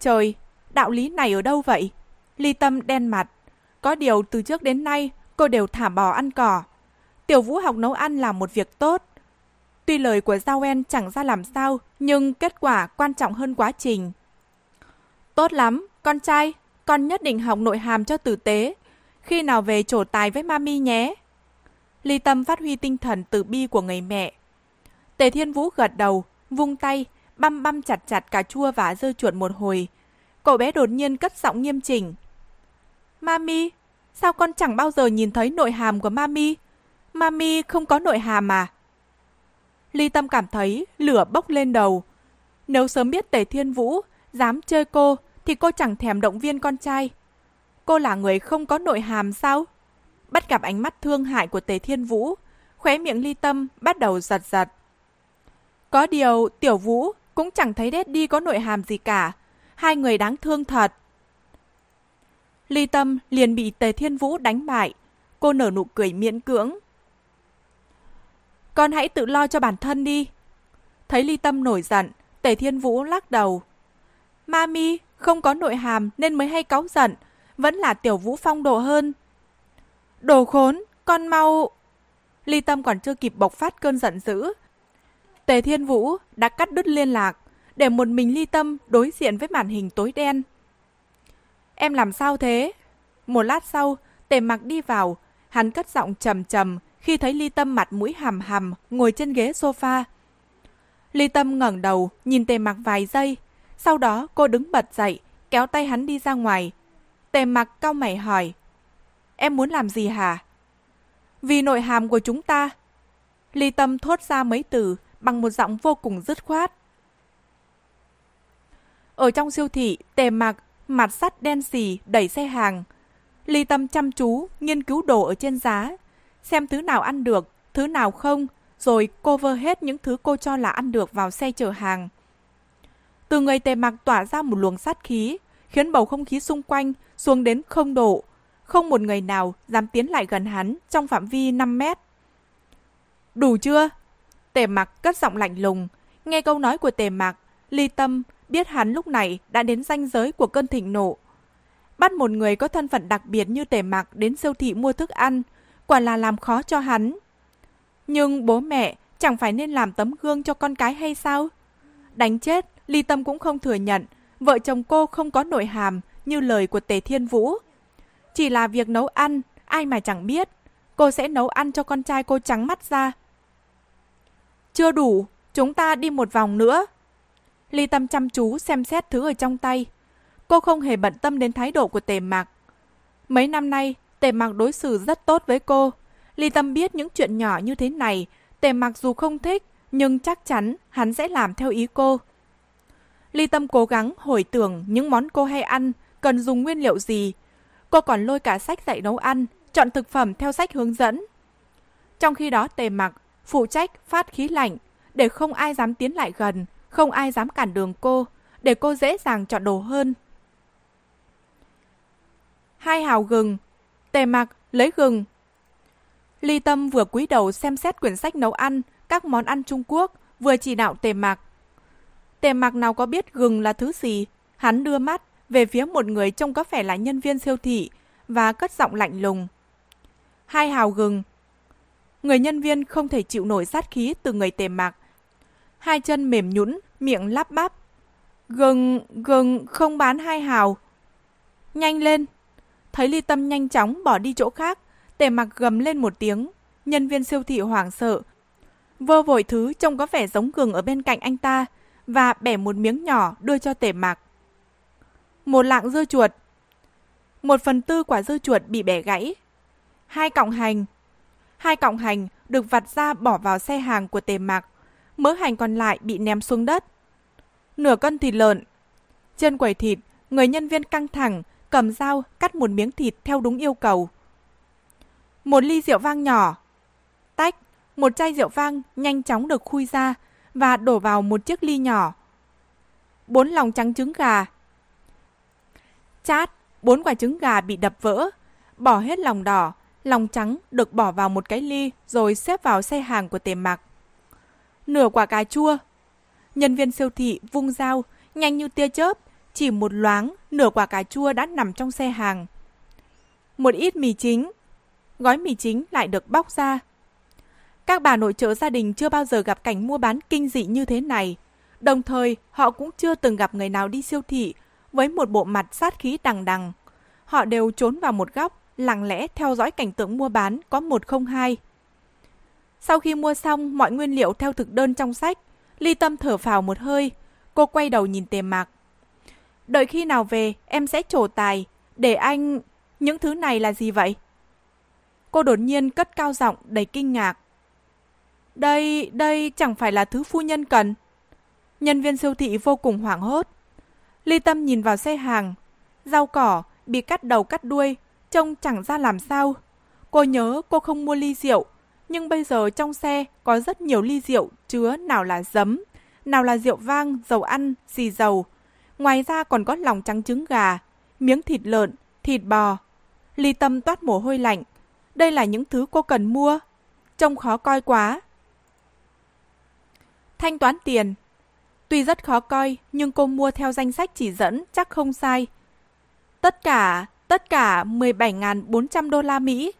Trời, đạo lý này ở đâu vậy? Ly Tâm đen mặt. Có điều từ trước đến nay cô đều thả bò ăn cỏ. Tiểu Vũ học nấu ăn là một việc tốt. Tuy lời của Giao En chẳng ra làm sao, nhưng kết quả quan trọng hơn quá trình. Tốt lắm, con trai, con nhất định học nội hàm cho tử tế. Khi nào về trổ tài với mami nhé. Ly Tâm phát huy tinh thần từ bi của người mẹ. Tề Thiên Vũ gật đầu, vung tay, băm băm chặt chặt cà chua và dưa chuột một hồi. Cậu bé đột nhiên cất giọng nghiêm chỉnh. Mami, sao con chẳng bao giờ nhìn thấy nội hàm của Mami? Mami không có nội hàm à? Ly Tâm cảm thấy lửa bốc lên đầu. Nếu sớm biết Tề Thiên Vũ dám chơi cô thì cô chẳng thèm động viên con trai. Cô là người không có nội hàm sao? Bắt gặp ánh mắt thương hại của Tề Thiên Vũ, khóe miệng ly tâm bắt đầu giật giật. Có điều, Tiểu Vũ cũng chẳng thấy đi có nội hàm gì cả. Hai người đáng thương thật. Ly Tâm liền bị Tề Thiên Vũ đánh bại. Cô nở nụ cười miễn cưỡng. Con hãy tự lo cho bản thân đi. Thấy Ly Tâm nổi giận, Tề Thiên Vũ lắc đầu. Mami, không có nội hàm nên mới hay cáu giận. Vẫn là Tiểu Vũ phong độ hơn. Đồ khốn, con mau... Ly Tâm còn chưa kịp bộc phát cơn giận dữ. Tề Thiên Vũ đã cắt đứt liên lạc, để một mình Ly Tâm đối diện với màn hình tối đen. Em làm sao thế? Một lát sau, Tề Mặc đi vào, hắn cất giọng trầm trầm khi thấy Ly Tâm mặt mũi hầm hầm ngồi trên ghế sofa. Ly Tâm ngẩng đầu, nhìn Tề Mặc vài giây, sau đó cô đứng bật dậy, kéo tay hắn đi ra ngoài. Tề Mặc cau mày hỏi: "Em muốn làm gì hả?" Vì nội hàm của chúng ta. Ly Tâm thốt ra mấy từ bằng một giọng vô cùng dứt khoát. Ở trong siêu thị, tề mặc, mặt sắt đen xì, đẩy xe hàng. Ly Tâm chăm chú, nghiên cứu đồ ở trên giá. Xem thứ nào ăn được, thứ nào không, rồi cover hết những thứ cô cho là ăn được vào xe chở hàng. Từ người tề mặc tỏa ra một luồng sát khí, khiến bầu không khí xung quanh xuống đến không độ, không một người nào dám tiến lại gần hắn trong phạm vi 5 mét. Đủ chưa? Tề mặc cất giọng lạnh lùng. Nghe câu nói của tề mặc, ly tâm biết hắn lúc này đã đến ranh giới của cơn thịnh nộ. Bắt một người có thân phận đặc biệt như tề mặc đến siêu thị mua thức ăn, quả là làm khó cho hắn. Nhưng bố mẹ chẳng phải nên làm tấm gương cho con cái hay sao? Đánh chết, ly tâm cũng không thừa nhận, vợ chồng cô không có nội hàm như lời của tề thiên vũ. Chỉ là việc nấu ăn, ai mà chẳng biết. Cô sẽ nấu ăn cho con trai cô trắng mắt ra. Chưa đủ, chúng ta đi một vòng nữa. Ly Tâm chăm chú xem xét thứ ở trong tay. Cô không hề bận tâm đến thái độ của Tề Mạc. Mấy năm nay, Tề Mạc đối xử rất tốt với cô. Ly Tâm biết những chuyện nhỏ như thế này, Tề Mạc dù không thích, nhưng chắc chắn hắn sẽ làm theo ý cô. Ly Tâm cố gắng hồi tưởng những món cô hay ăn, cần dùng nguyên liệu gì, Cô còn lôi cả sách dạy nấu ăn, chọn thực phẩm theo sách hướng dẫn. Trong khi đó tề mặc, phụ trách phát khí lạnh, để không ai dám tiến lại gần, không ai dám cản đường cô, để cô dễ dàng chọn đồ hơn. Hai hào gừng, tề mặc lấy gừng. Ly Tâm vừa cúi đầu xem xét quyển sách nấu ăn, các món ăn Trung Quốc, vừa chỉ đạo tề mặc. Tề mặc nào có biết gừng là thứ gì, hắn đưa mắt, về phía một người trông có vẻ là nhân viên siêu thị và cất giọng lạnh lùng. Hai hào gừng. Người nhân viên không thể chịu nổi sát khí từ người tề mạc. Hai chân mềm nhũn, miệng lắp bắp. Gừng, gừng không bán hai hào. Nhanh lên. Thấy ly tâm nhanh chóng bỏ đi chỗ khác, tề mặc gầm lên một tiếng. Nhân viên siêu thị hoảng sợ. Vơ vội thứ trông có vẻ giống gừng ở bên cạnh anh ta và bẻ một miếng nhỏ đưa cho tề mạc một lạng dưa chuột. Một phần tư quả dưa chuột bị bẻ gãy. Hai cọng hành. Hai cọng hành được vặt ra bỏ vào xe hàng của tề mạc. Mớ hành còn lại bị ném xuống đất. Nửa cân thịt lợn. Trên quầy thịt, người nhân viên căng thẳng, cầm dao cắt một miếng thịt theo đúng yêu cầu. Một ly rượu vang nhỏ. Tách, một chai rượu vang nhanh chóng được khui ra và đổ vào một chiếc ly nhỏ. Bốn lòng trắng trứng gà, Chát, bốn quả trứng gà bị đập vỡ, bỏ hết lòng đỏ, lòng trắng được bỏ vào một cái ly rồi xếp vào xe hàng của tề mặc. Nửa quả cà chua. Nhân viên siêu thị vung dao, nhanh như tia chớp, chỉ một loáng, nửa quả cà chua đã nằm trong xe hàng. Một ít mì chính. Gói mì chính lại được bóc ra. Các bà nội trợ gia đình chưa bao giờ gặp cảnh mua bán kinh dị như thế này. Đồng thời, họ cũng chưa từng gặp người nào đi siêu thị với một bộ mặt sát khí đằng đằng. Họ đều trốn vào một góc, lặng lẽ theo dõi cảnh tượng mua bán có 102. Sau khi mua xong mọi nguyên liệu theo thực đơn trong sách, Ly Tâm thở phào một hơi, cô quay đầu nhìn Tề Mạc. Đợi khi nào về, em sẽ trổ tài, để anh... Những thứ này là gì vậy? Cô đột nhiên cất cao giọng đầy kinh ngạc. Đây, đây chẳng phải là thứ phu nhân cần. Nhân viên siêu thị vô cùng hoảng hốt. Ly Tâm nhìn vào xe hàng. Rau cỏ bị cắt đầu cắt đuôi, trông chẳng ra làm sao. Cô nhớ cô không mua ly rượu, nhưng bây giờ trong xe có rất nhiều ly rượu chứa nào là giấm, nào là rượu vang, dầu ăn, xì dầu. Ngoài ra còn có lòng trắng trứng gà, miếng thịt lợn, thịt bò. Ly Tâm toát mồ hôi lạnh. Đây là những thứ cô cần mua. Trông khó coi quá. Thanh toán tiền. Tuy rất khó coi, nhưng cô mua theo danh sách chỉ dẫn chắc không sai. Tất cả, tất cả 17.400 đô la Mỹ.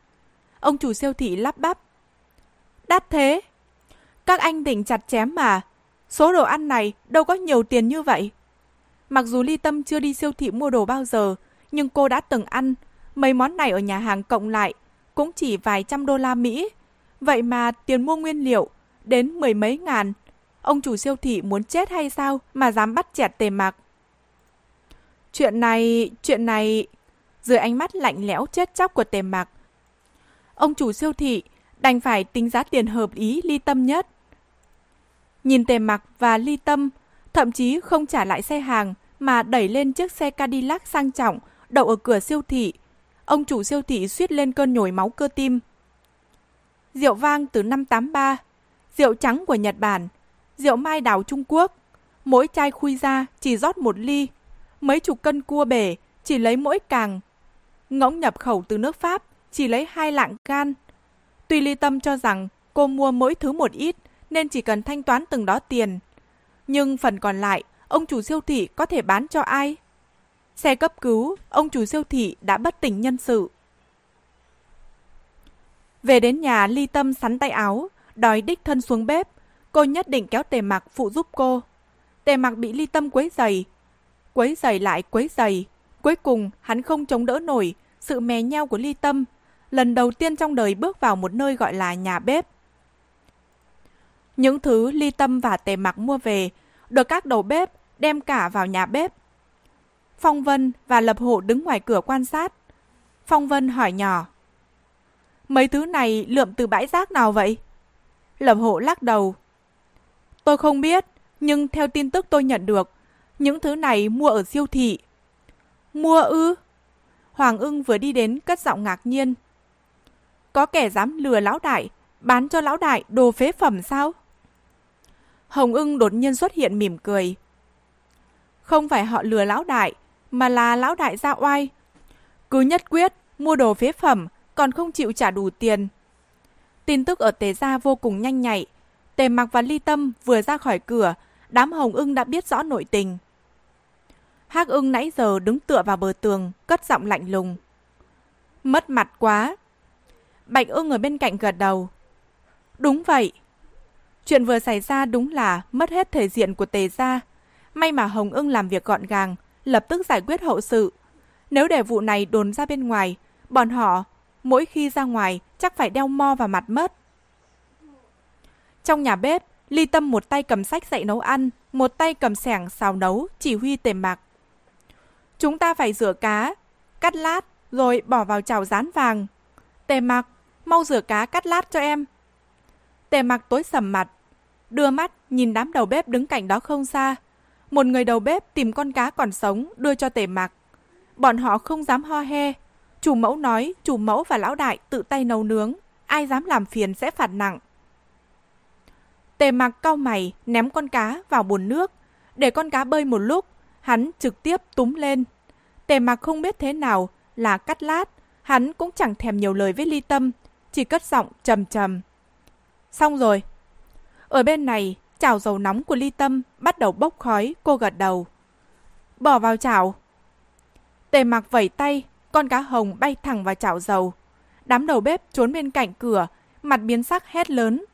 Ông chủ siêu thị lắp bắp. Đắt thế. Các anh định chặt chém mà. Số đồ ăn này đâu có nhiều tiền như vậy. Mặc dù Ly Tâm chưa đi siêu thị mua đồ bao giờ, nhưng cô đã từng ăn. Mấy món này ở nhà hàng cộng lại cũng chỉ vài trăm đô la Mỹ. Vậy mà tiền mua nguyên liệu đến mười mấy ngàn. Ông chủ siêu thị muốn chết hay sao mà dám bắt chẹt tề mặc. Chuyện này, chuyện này... Dưới ánh mắt lạnh lẽo chết chóc của tề mặc. Ông chủ siêu thị đành phải tính giá tiền hợp ý ly tâm nhất. Nhìn tề mặc và ly tâm, thậm chí không trả lại xe hàng mà đẩy lên chiếc xe Cadillac sang trọng đậu ở cửa siêu thị. Ông chủ siêu thị suýt lên cơn nhồi máu cơ tim. Rượu vang từ năm 83, rượu trắng của Nhật Bản, rượu mai đào Trung Quốc. Mỗi chai khui ra chỉ rót một ly, mấy chục cân cua bể chỉ lấy mỗi càng. Ngỗng nhập khẩu từ nước Pháp chỉ lấy hai lạng can. Tuy ly tâm cho rằng cô mua mỗi thứ một ít nên chỉ cần thanh toán từng đó tiền. Nhưng phần còn lại, ông chủ siêu thị có thể bán cho ai? Xe cấp cứu, ông chủ siêu thị đã bất tỉnh nhân sự. Về đến nhà, ly tâm sắn tay áo, đòi đích thân xuống bếp. Cô nhất định kéo tề mặc phụ giúp cô. Tề mặc bị ly tâm quấy giày. Quấy giày lại quấy giày. Cuối cùng, hắn không chống đỡ nổi sự mè nheo của ly tâm. Lần đầu tiên trong đời bước vào một nơi gọi là nhà bếp. Những thứ ly tâm và tề mặc mua về được các đầu bếp đem cả vào nhà bếp. Phong Vân và Lập Hộ đứng ngoài cửa quan sát. Phong Vân hỏi nhỏ. Mấy thứ này lượm từ bãi rác nào vậy? Lập Hộ lắc đầu. Tôi không biết, nhưng theo tin tức tôi nhận được, những thứ này mua ở siêu thị. Mua ư? Hoàng ưng vừa đi đến cất giọng ngạc nhiên. Có kẻ dám lừa lão đại, bán cho lão đại đồ phế phẩm sao? Hồng ưng đột nhiên xuất hiện mỉm cười. Không phải họ lừa lão đại, mà là lão đại ra oai. Cứ nhất quyết, mua đồ phế phẩm, còn không chịu trả đủ tiền. Tin tức ở tế Gia vô cùng nhanh nhạy. Tề Mặc và Ly Tâm vừa ra khỏi cửa, đám hồng ưng đã biết rõ nội tình. Hắc ưng nãy giờ đứng tựa vào bờ tường, cất giọng lạnh lùng. Mất mặt quá. Bạch ưng ở bên cạnh gật đầu. Đúng vậy. Chuyện vừa xảy ra đúng là mất hết thể diện của tề gia. May mà Hồng ưng làm việc gọn gàng, lập tức giải quyết hậu sự. Nếu để vụ này đồn ra bên ngoài, bọn họ mỗi khi ra ngoài chắc phải đeo mo vào mặt mất. Trong nhà bếp, Ly Tâm một tay cầm sách dạy nấu ăn, một tay cầm sẻng xào nấu, chỉ huy tề mặc. Chúng ta phải rửa cá, cắt lát, rồi bỏ vào chảo rán vàng. Tề mặc, mau rửa cá cắt lát cho em. Tề mặc tối sầm mặt, đưa mắt nhìn đám đầu bếp đứng cạnh đó không xa. Một người đầu bếp tìm con cá còn sống đưa cho tề mặc. Bọn họ không dám ho he. Chủ mẫu nói chủ mẫu và lão đại tự tay nấu nướng. Ai dám làm phiền sẽ phạt nặng. Tề mặc cau mày ném con cá vào bồn nước. Để con cá bơi một lúc, hắn trực tiếp túm lên. Tề mặc không biết thế nào là cắt lát. Hắn cũng chẳng thèm nhiều lời với ly tâm, chỉ cất giọng trầm trầm. Xong rồi. Ở bên này, chảo dầu nóng của ly tâm bắt đầu bốc khói, cô gật đầu. Bỏ vào chảo. Tề mặc vẩy tay, con cá hồng bay thẳng vào chảo dầu. Đám đầu bếp trốn bên cạnh cửa, mặt biến sắc hét lớn.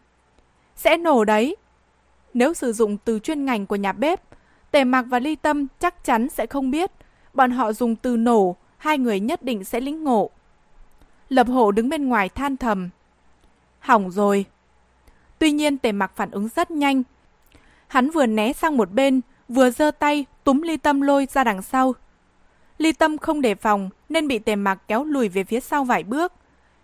Sẽ nổ đấy. Nếu sử dụng từ chuyên ngành của nhà bếp, Tề Mạc và Ly Tâm chắc chắn sẽ không biết. Bọn họ dùng từ nổ, hai người nhất định sẽ lĩnh ngộ. Lập hộ đứng bên ngoài than thầm. Hỏng rồi. Tuy nhiên Tề Mạc phản ứng rất nhanh. Hắn vừa né sang một bên, vừa giơ tay túm Ly Tâm lôi ra đằng sau. Ly Tâm không đề phòng nên bị Tề Mạc kéo lùi về phía sau vài bước.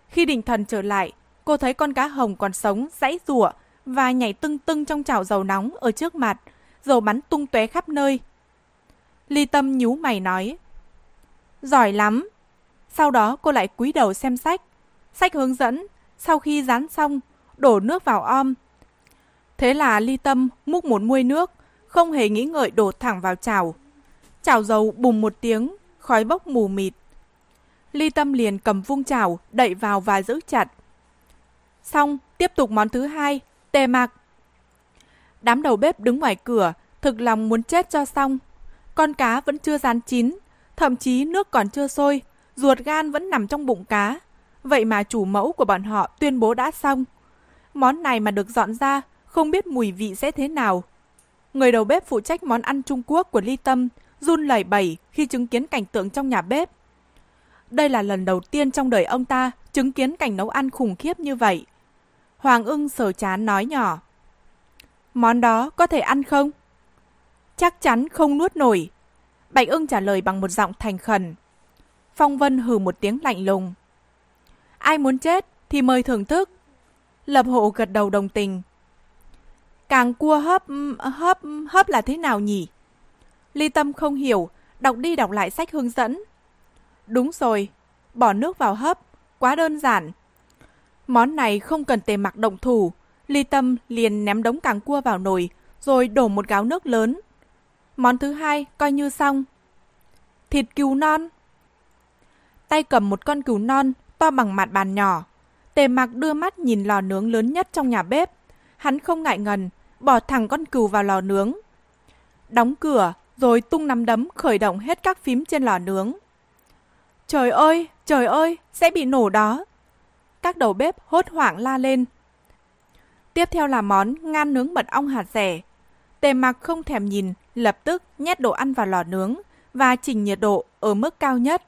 Khi định thần trở lại, cô thấy con cá hồng còn sống, dãy rủa và nhảy tưng tưng trong chảo dầu nóng ở trước mặt, dầu bắn tung tóe khắp nơi. Ly Tâm nhíu mày nói. Giỏi lắm. Sau đó cô lại cúi đầu xem sách. Sách hướng dẫn, sau khi dán xong, đổ nước vào om. Thế là Ly Tâm múc một muôi nước, không hề nghĩ ngợi đổ thẳng vào chảo. Chảo dầu bùng một tiếng, khói bốc mù mịt. Ly Tâm liền cầm vung chảo, đậy vào và giữ chặt. Xong, tiếp tục món thứ hai, tề mạc. Đám đầu bếp đứng ngoài cửa, thực lòng muốn chết cho xong. Con cá vẫn chưa rán chín, thậm chí nước còn chưa sôi, ruột gan vẫn nằm trong bụng cá. Vậy mà chủ mẫu của bọn họ tuyên bố đã xong. Món này mà được dọn ra, không biết mùi vị sẽ thế nào. Người đầu bếp phụ trách món ăn Trung Quốc của Ly Tâm run lẩy bẩy khi chứng kiến cảnh tượng trong nhà bếp. Đây là lần đầu tiên trong đời ông ta chứng kiến cảnh nấu ăn khủng khiếp như vậy. Hoàng ưng sờ chán nói nhỏ. Món đó có thể ăn không? Chắc chắn không nuốt nổi. Bạch ưng trả lời bằng một giọng thành khẩn. Phong Vân hừ một tiếng lạnh lùng. Ai muốn chết thì mời thưởng thức. Lập hộ gật đầu đồng tình. Càng cua hấp, hấp, hấp là thế nào nhỉ? Ly Tâm không hiểu, đọc đi đọc lại sách hướng dẫn. Đúng rồi, bỏ nước vào hấp, quá đơn giản. Món này không cần tề mặc động thủ, Ly Tâm liền ném đống càng cua vào nồi, rồi đổ một gáo nước lớn. Món thứ hai coi như xong. Thịt cừu non. Tay cầm một con cừu non to bằng mặt bàn nhỏ. Tề mặc đưa mắt nhìn lò nướng lớn nhất trong nhà bếp. Hắn không ngại ngần, bỏ thẳng con cừu vào lò nướng. Đóng cửa, rồi tung nắm đấm khởi động hết các phím trên lò nướng. Trời ơi, trời ơi, sẽ bị nổ đó. Các đầu bếp hốt hoảng la lên. Tiếp theo là món ngan nướng mật ong hạt rẻ. Tề mặc không thèm nhìn, lập tức nhét đồ ăn vào lò nướng và chỉnh nhiệt độ ở mức cao nhất.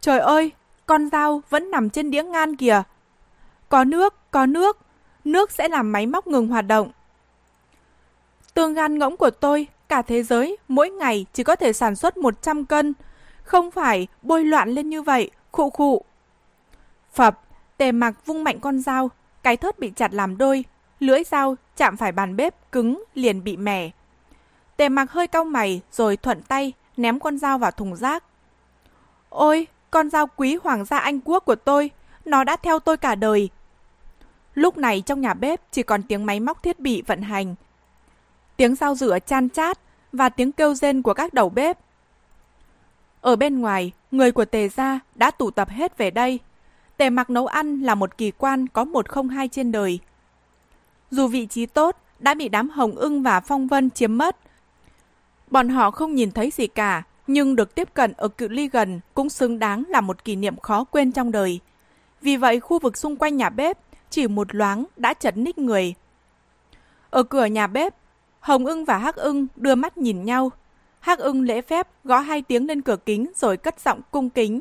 Trời ơi, con dao vẫn nằm trên đĩa ngan kìa. Có nước, có nước, nước sẽ làm máy móc ngừng hoạt động. Tương gan ngỗng của tôi, cả thế giới, mỗi ngày chỉ có thể sản xuất 100 cân. Không phải bôi loạn lên như vậy, khụ khụ. Phập, tề mặc vung mạnh con dao, cái thớt bị chặt làm đôi, lưỡi dao chạm phải bàn bếp cứng liền bị mẻ. Tề mặc hơi cau mày rồi thuận tay ném con dao vào thùng rác. Ôi, con dao quý hoàng gia Anh Quốc của tôi, nó đã theo tôi cả đời. Lúc này trong nhà bếp chỉ còn tiếng máy móc thiết bị vận hành. Tiếng dao rửa chan chát và tiếng kêu rên của các đầu bếp. Ở bên ngoài, người của Tề Gia đã tụ tập hết về đây. Tề mặc nấu ăn là một kỳ quan có một không hai trên đời. Dù vị trí tốt, đã bị đám Hồng ưng và Phong Vân chiếm mất. Bọn họ không nhìn thấy gì cả, nhưng được tiếp cận ở cự ly gần cũng xứng đáng là một kỷ niệm khó quên trong đời. Vì vậy, khu vực xung quanh nhà bếp chỉ một loáng đã chật ních người. Ở cửa nhà bếp, Hồng ưng và Hắc ưng đưa mắt nhìn nhau. Hắc ưng lễ phép gõ hai tiếng lên cửa kính rồi cất giọng cung kính.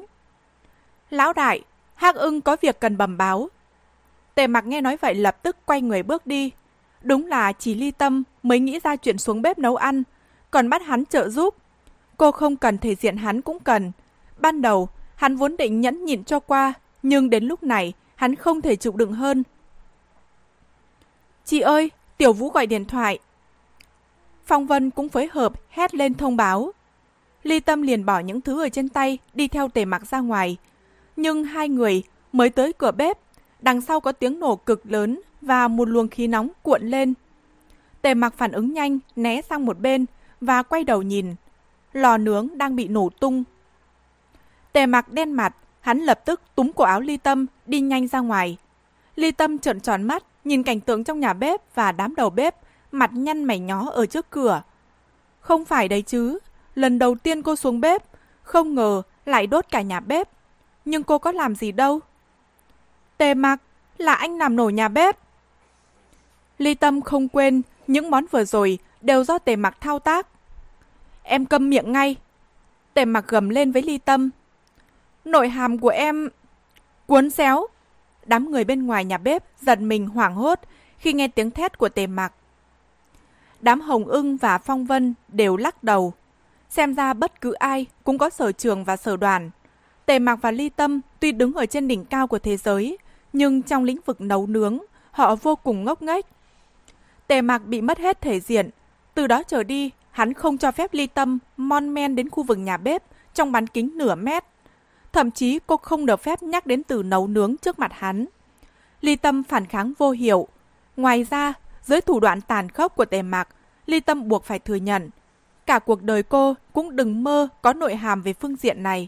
Lão đại, Hắc ưng có việc cần bẩm báo. Tề mặc nghe nói vậy lập tức quay người bước đi. Đúng là chỉ ly tâm mới nghĩ ra chuyện xuống bếp nấu ăn, còn bắt hắn trợ giúp. Cô không cần thể diện hắn cũng cần. Ban đầu, hắn vốn định nhẫn nhịn cho qua, nhưng đến lúc này, hắn không thể chịu đựng hơn. Chị ơi, Tiểu Vũ gọi điện thoại. Phong Vân cũng phối hợp hét lên thông báo. Ly Tâm liền bỏ những thứ ở trên tay, đi theo tề mặc ra ngoài. Nhưng hai người mới tới cửa bếp, đằng sau có tiếng nổ cực lớn và một luồng khí nóng cuộn lên. Tề mặc phản ứng nhanh, né sang một bên và quay đầu nhìn. Lò nướng đang bị nổ tung. Tề mặc đen mặt, hắn lập tức túm cổ áo ly tâm, đi nhanh ra ngoài. Ly tâm trợn tròn mắt, nhìn cảnh tượng trong nhà bếp và đám đầu bếp, mặt nhăn mày nhó ở trước cửa. Không phải đấy chứ, lần đầu tiên cô xuống bếp, không ngờ lại đốt cả nhà bếp. Nhưng cô có làm gì đâu. Tề mặc, là anh làm nổ nhà bếp. Ly Tâm không quên, những món vừa rồi đều do tề mặc thao tác. Em câm miệng ngay. Tề mặc gầm lên với Ly Tâm. Nội hàm của em... Cuốn xéo. Đám người bên ngoài nhà bếp giật mình hoảng hốt khi nghe tiếng thét của tề mặc. Đám Hồng ưng và Phong Vân đều lắc đầu. Xem ra bất cứ ai cũng có sở trường và sở đoàn. Tề Mạc và Ly Tâm tuy đứng ở trên đỉnh cao của thế giới, nhưng trong lĩnh vực nấu nướng, họ vô cùng ngốc nghếch. Tề Mạc bị mất hết thể diện, Từ đó trở đi, hắn không cho phép Ly Tâm mon men đến khu vực nhà bếp trong bán kính nửa mét. Thậm chí cô không được phép nhắc đến từ nấu nướng trước mặt hắn. Ly Tâm phản kháng vô hiệu. Ngoài ra, dưới thủ đoạn tàn khốc của tề mạc, Ly Tâm buộc phải thừa nhận. Cả cuộc đời cô cũng đừng mơ có nội hàm về phương diện này.